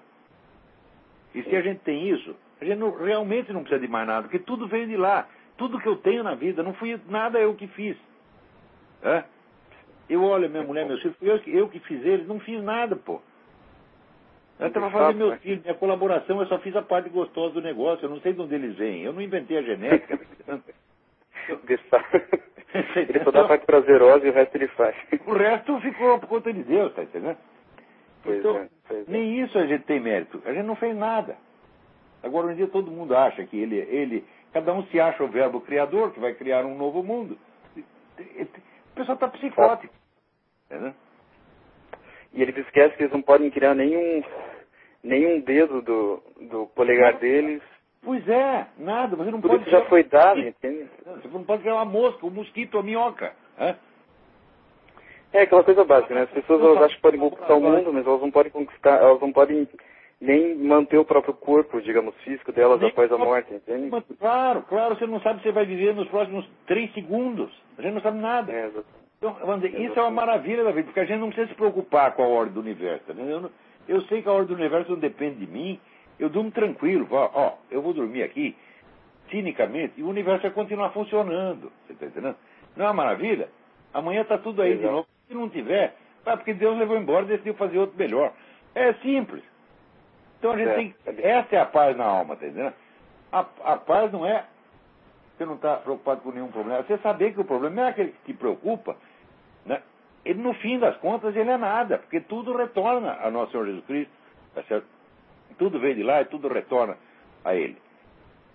E se a gente tem isso, a gente não, realmente não precisa de mais nada, porque tudo veio de lá. Tudo que eu tenho na vida, não fui nada eu que fiz. É? Eu olho minha mulher, meus filhos, eu, eu que fiz eles, não fiz nada, pô. Eu estava fazendo meus filhos, minha colaboração, eu só fiz a parte gostosa do negócio, eu não sei de onde eles vêm. Eu não inventei a genética. ele só dá a parte prazerosa e o resto ele faz. O resto ficou por conta de Deus, tá entendendo? Pois então, é, pois é. nem isso a gente tem mérito. A gente não fez nada. Agora, um dia todo mundo acha que ele, ele, cada um se acha o verbo criador, que vai criar um novo mundo. O pessoal está psicótico. Entendeu? E eles esquecem que eles não podem criar nenhum, nenhum dedo do, do polegar deles. Pois é, nada. Você não pode já foi dado, entende? Você não pode criar uma mosca, um mosquito, uma minhoca. É aquela coisa básica, né? As pessoas elas acham que podem conquistar o mundo, mas elas não podem conquistar, elas não podem nem manter o próprio corpo, digamos, físico delas Nem- após a morte, entende? Claro, claro, você não sabe se vai viver nos próximos três segundos. A gente não sabe nada. É. Então, vamos dizer, isso é uma maravilha da vida, porque a gente não precisa se preocupar com a ordem do universo. tá? Eu, não- eu sei que a ordem do universo não depende de mim, eu durmo tranquilo. Ó, ó, eu vou dormir aqui, cinicamente, e o universo vai continuar funcionando. Você está entendendo? Não é uma maravilha? Amanhã está tudo aí de Exato. novo. Se não tiver, ah, porque Deus levou embora e decidiu fazer outro melhor. É simples. Então a gente É, tem. bem- Essa é a paz na alma, tá entendendo? A, a paz não é. Você não está preocupado com nenhum problema. Você saber que o problema não é aquele que te preocupa, né? Ele, no fim das contas, ele é nada, porque tudo retorna a nosso Senhor Jesus Cristo, tá certo? Tudo veio de lá e tudo retorna a Ele.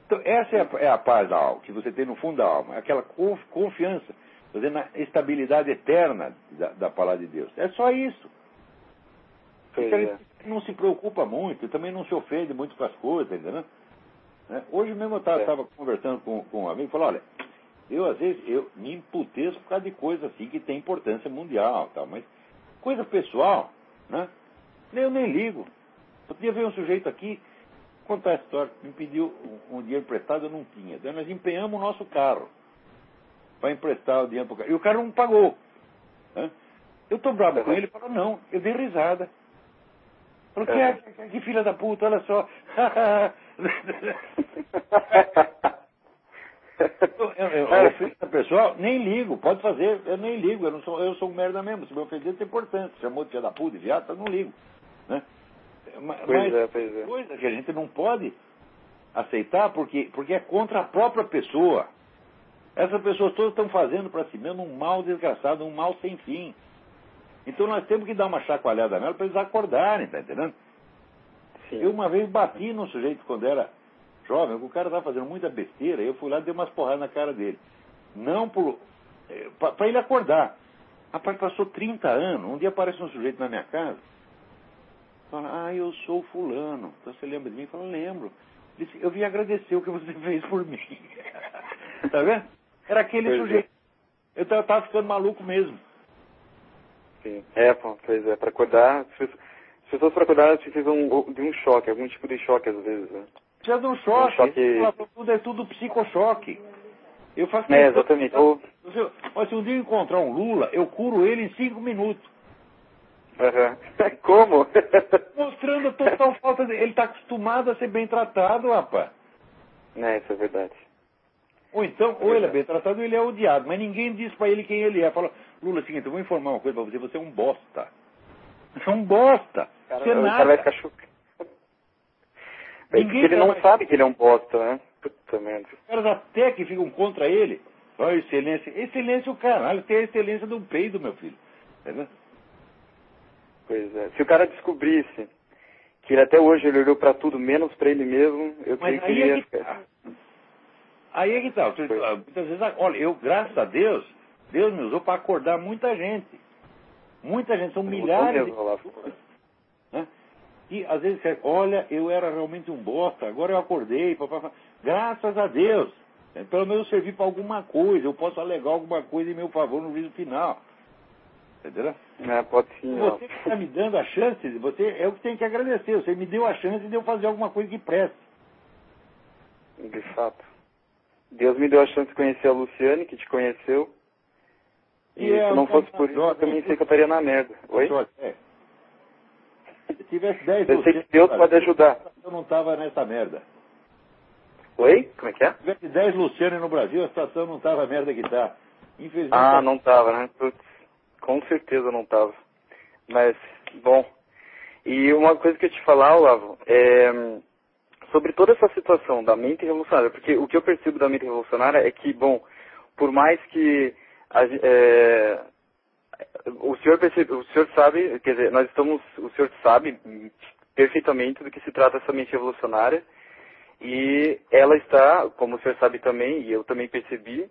Então, essa é a, é a paz da alma, que você tem no fundo da alma, é aquela conf- confiança, quer dizer, na estabilidade eterna da, da palavra de Deus. É só isso. Pois a é. gente não se preocupa muito, também não se ofende muito com as coisas, entendeu? Né? Hoje mesmo eu É. estava conversando com, com um amigo e falou, olha, eu às vezes eu me emputeço por causa de coisa assim que tem importância mundial, tal, mas coisa pessoal, né? Eu nem ligo. Outro dia veio um sujeito aqui contar a história, me pediu um, um dinheiro emprestado, eu não tinha. Daí nós empenhamos o nosso carro para emprestar o dinheiro para o carro. E o cara não pagou. né? Eu estou bravo com ele, ele falou, não, eu dei risada. Falou, que, é, que, que filha da puta, olha só. Eu, eu, eu, ofensa pessoal, nem ligo, pode fazer, eu nem ligo, eu, não sou, eu sou um merda mesmo. Se me ofender, tem importância. Chamou de filha da puta, de viado, eu não ligo. Né? Mas, Pois é, pois é. coisa que a gente não pode aceitar porque, porque é contra a própria pessoa. Essas pessoas todas estão fazendo para si mesmo um mal desgraçado, um mal sem fim. Então nós temos que dar uma chacoalhada nela para eles acordarem, tá entendendo? Sim. Eu uma vez bati num sujeito quando era jovem, o cara estava fazendo muita besteira, eu fui lá e dei umas porradas na cara dele. Não por. para ele acordar. Rapaz, passou 30 anos, um dia aparece um sujeito na minha casa, fala, ah, eu sou fulano. Então você lembra de mim? Fala, lembro. Disse, eu vim agradecer o que você fez por mim. tá vendo? Era aquele Pois é. sujeito. Eu tava, ficando maluco mesmo. Sim. É, pois é, para acordar, as pessoas- as pessoas para acordar precisam de um choque, algum tipo de choque às vezes, né? Precisa de um choque. Um choque- Tudo é tudo psicochoque. Eu faço É, exatamente. Se, olha, se um dia eu encontrar um Lula, eu curo ele em cinco minutos. aham. Como? Mostrando a total falta de. Ele está acostumado a ser bem tratado, rapaz. É, isso é verdade. Ou então, ou ele é bem tratado ou ele é odiado. Mas ninguém diz pra ele quem ele é. Fala, Lula, é o seguinte, eu vou informar uma coisa pra você, você é um bosta. Você é um bosta. Cara, você é nada. cara vai ficar chocado. É Ninguém ele não trabalha- sabe que ele é um bosta, né? Puta merda. Os caras até que ficam contra ele. Olha, excelência. Excelência o caralho. Tem a excelência do peido, meu filho. Entendeu? Pois é. Se o cara descobrisse que ele até hoje ele olhou pra tudo menos pra ele mesmo, eu Mas creio que ele é ia ficar. Aí é que tá. Muitas vezes, olha, eu, graças a Deus, Deus me usou para acordar muita gente. Muita gente, são milhares de pessoas. Né? E às vezes você, olha, eu era realmente um bosta, agora eu acordei, papapá. graças a Deus. né? Pelo menos eu servi para alguma coisa, eu posso alegar alguma coisa em meu favor no juízo final. Entendeu? É, pode sim. Você que está me dando a chance, você é o que tem que agradecer. Você me deu a chance de eu fazer alguma coisa que preste. De fato. Deus me deu a chance de conhecer a Luciane, que te conheceu. E é se não fosse por isso, eu também sei que eu estaria na merda. Oi? É. Se tivesse 10 Eu sei que Deus pode ajudar. Eu não estava nessa merda. Oi? Como é que é? Se tivesse 10 Luciano no Brasil, a situação não estava a merda que está. Infelizmente. Ah, não estava, né? Putz, com certeza não estava. Mas, bom. E uma coisa que eu te falar, Olavo, é sobre toda essa situação da mente revolucionária, porque o que eu percebo da mente revolucionária é que, bom, por mais que a, é, o senhor percebe, o senhor sabe, quer dizer, nós estamos, o senhor sabe perfeitamente do que se trata essa mente revolucionária e ela está, como o senhor sabe também, e eu também percebi,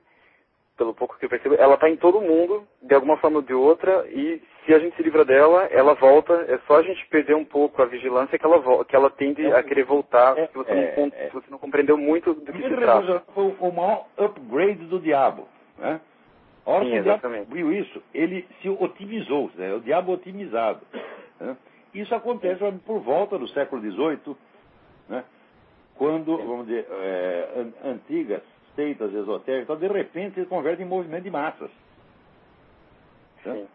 pelo pouco que eu percebo, ela está em todo mundo, de alguma forma ou de outra, e se a gente se livra dela, ela volta, é só a gente perder um pouco a vigilância que ela, que ela tende a querer voltar, é, se você, é, não, é. você não compreendeu muito do que se trata. Foi o maior upgrade do diabo, né? A hora Sim, que o diabo viu isso, ele se otimizou, né? o diabo otimizado. Né? Isso acontece por volta do século XVIII, né? quando, vamos dizer, é, antigas seitas esotéricas, então, de repente se convertem em movimento de massas. Né?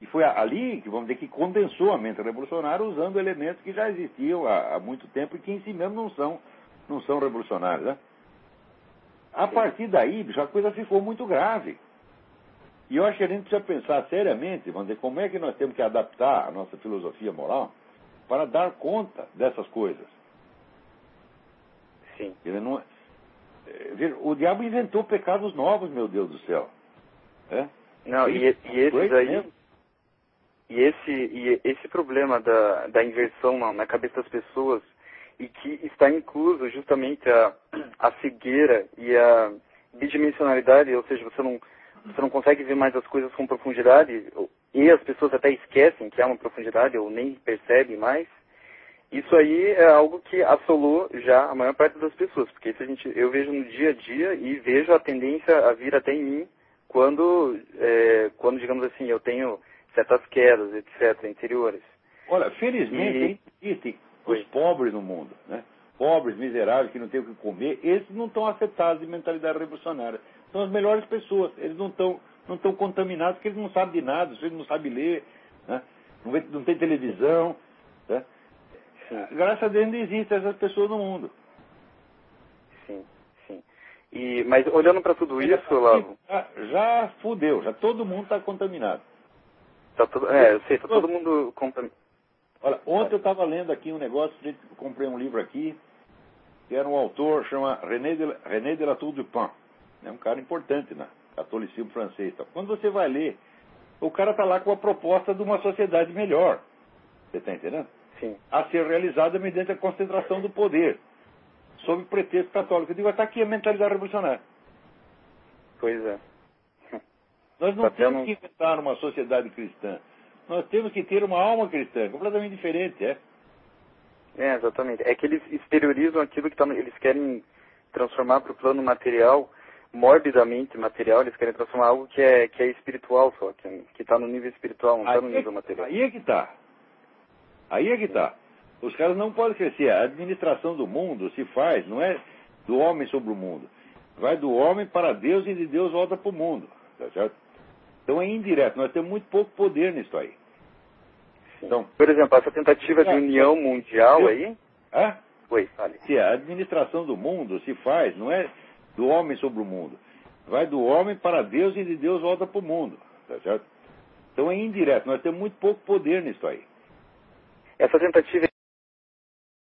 E foi ali que, vamos dizer, que condensou a mente revolucionária usando elementos que já existiam há, há muito tempo e que em si mesmo não são, não são revolucionários. Né? A partir daí, já a coisa ficou muito grave. E eu acho que a gente precisa pensar seriamente, vamos dizer, como é que nós temos que adaptar a nossa filosofia moral para dar conta dessas coisas. Sim. Ele não, é, é, o diabo inventou pecados novos, meu Deus do céu. É? Não, e, e esses aí. E esse, e esse problema da, da inversão na, na cabeça das pessoas, e que está incluso justamente a, a cegueira e a bidimensionalidade, ou seja, você não você não consegue ver mais as coisas com profundidade, e as pessoas até esquecem que há uma profundidade, ou nem percebem mais, isso aí é algo que assolou já a maior parte das pessoas, porque isso a gente, eu vejo no dia a dia e vejo a tendência a vir até em mim quando, é, quando digamos assim, eu tenho certas quedas, etc., interiores. Olha, felizmente e... existem os pobres no mundo, né? Pobres, miseráveis, que não têm o que comer, esses não estão afetados de mentalidade revolucionária são as melhores pessoas. Eles não estão não estão contaminados porque eles não sabem de nada, eles não sabem ler, né? não, não tem televisão. Né? Graças a Deus ainda existem essas pessoas no mundo. Sim, sim. E, mas olhando para tudo isso, Lavo... Já, já fudeu, já todo mundo está contaminado. Tá todo, é, eu sei, está todo mundo contaminado. Olha, ontem eu estava lendo aqui um negócio, comprei um livro aqui, que era um autor, chama René de, René de la Tour du Pin. É um cara importante na catolicismo francês. Então, quando você vai ler, o cara está lá com a proposta de uma sociedade melhor. Você está entendendo? Sim. A ser realizada mediante a concentração do poder, sob pretexto católico. Eu digo, está aqui a mentalidade revolucionária. Pois é. Nós não tá temos que inventar uma sociedade cristã. Nós temos que ter uma alma cristã, completamente diferente, é? É, exatamente. É que eles exteriorizam aquilo que tá, eles querem transformar para o plano material morbidamente material, eles querem transformar algo que é, que é espiritual só, que está no nível espiritual, não está no nível material. Aí é que está. Aí é que está. Os caras não podem crescer. A administração do mundo se faz, não é do homem sobre o mundo. Vai do homem para Deus e de Deus volta para o mundo. Tá certo? Então é indireto. Nós temos muito pouco poder nisso aí. Então, Por exemplo, essa tentativa de é, união mundial eu, aí. É? Oi, fale. Se a administração do mundo se faz, não é do homem sobre o mundo. Vai do homem para Deus e de Deus volta para o mundo. Tá certo? Então é indireto. Nós temos muito pouco poder nisso aí. Essa tentativa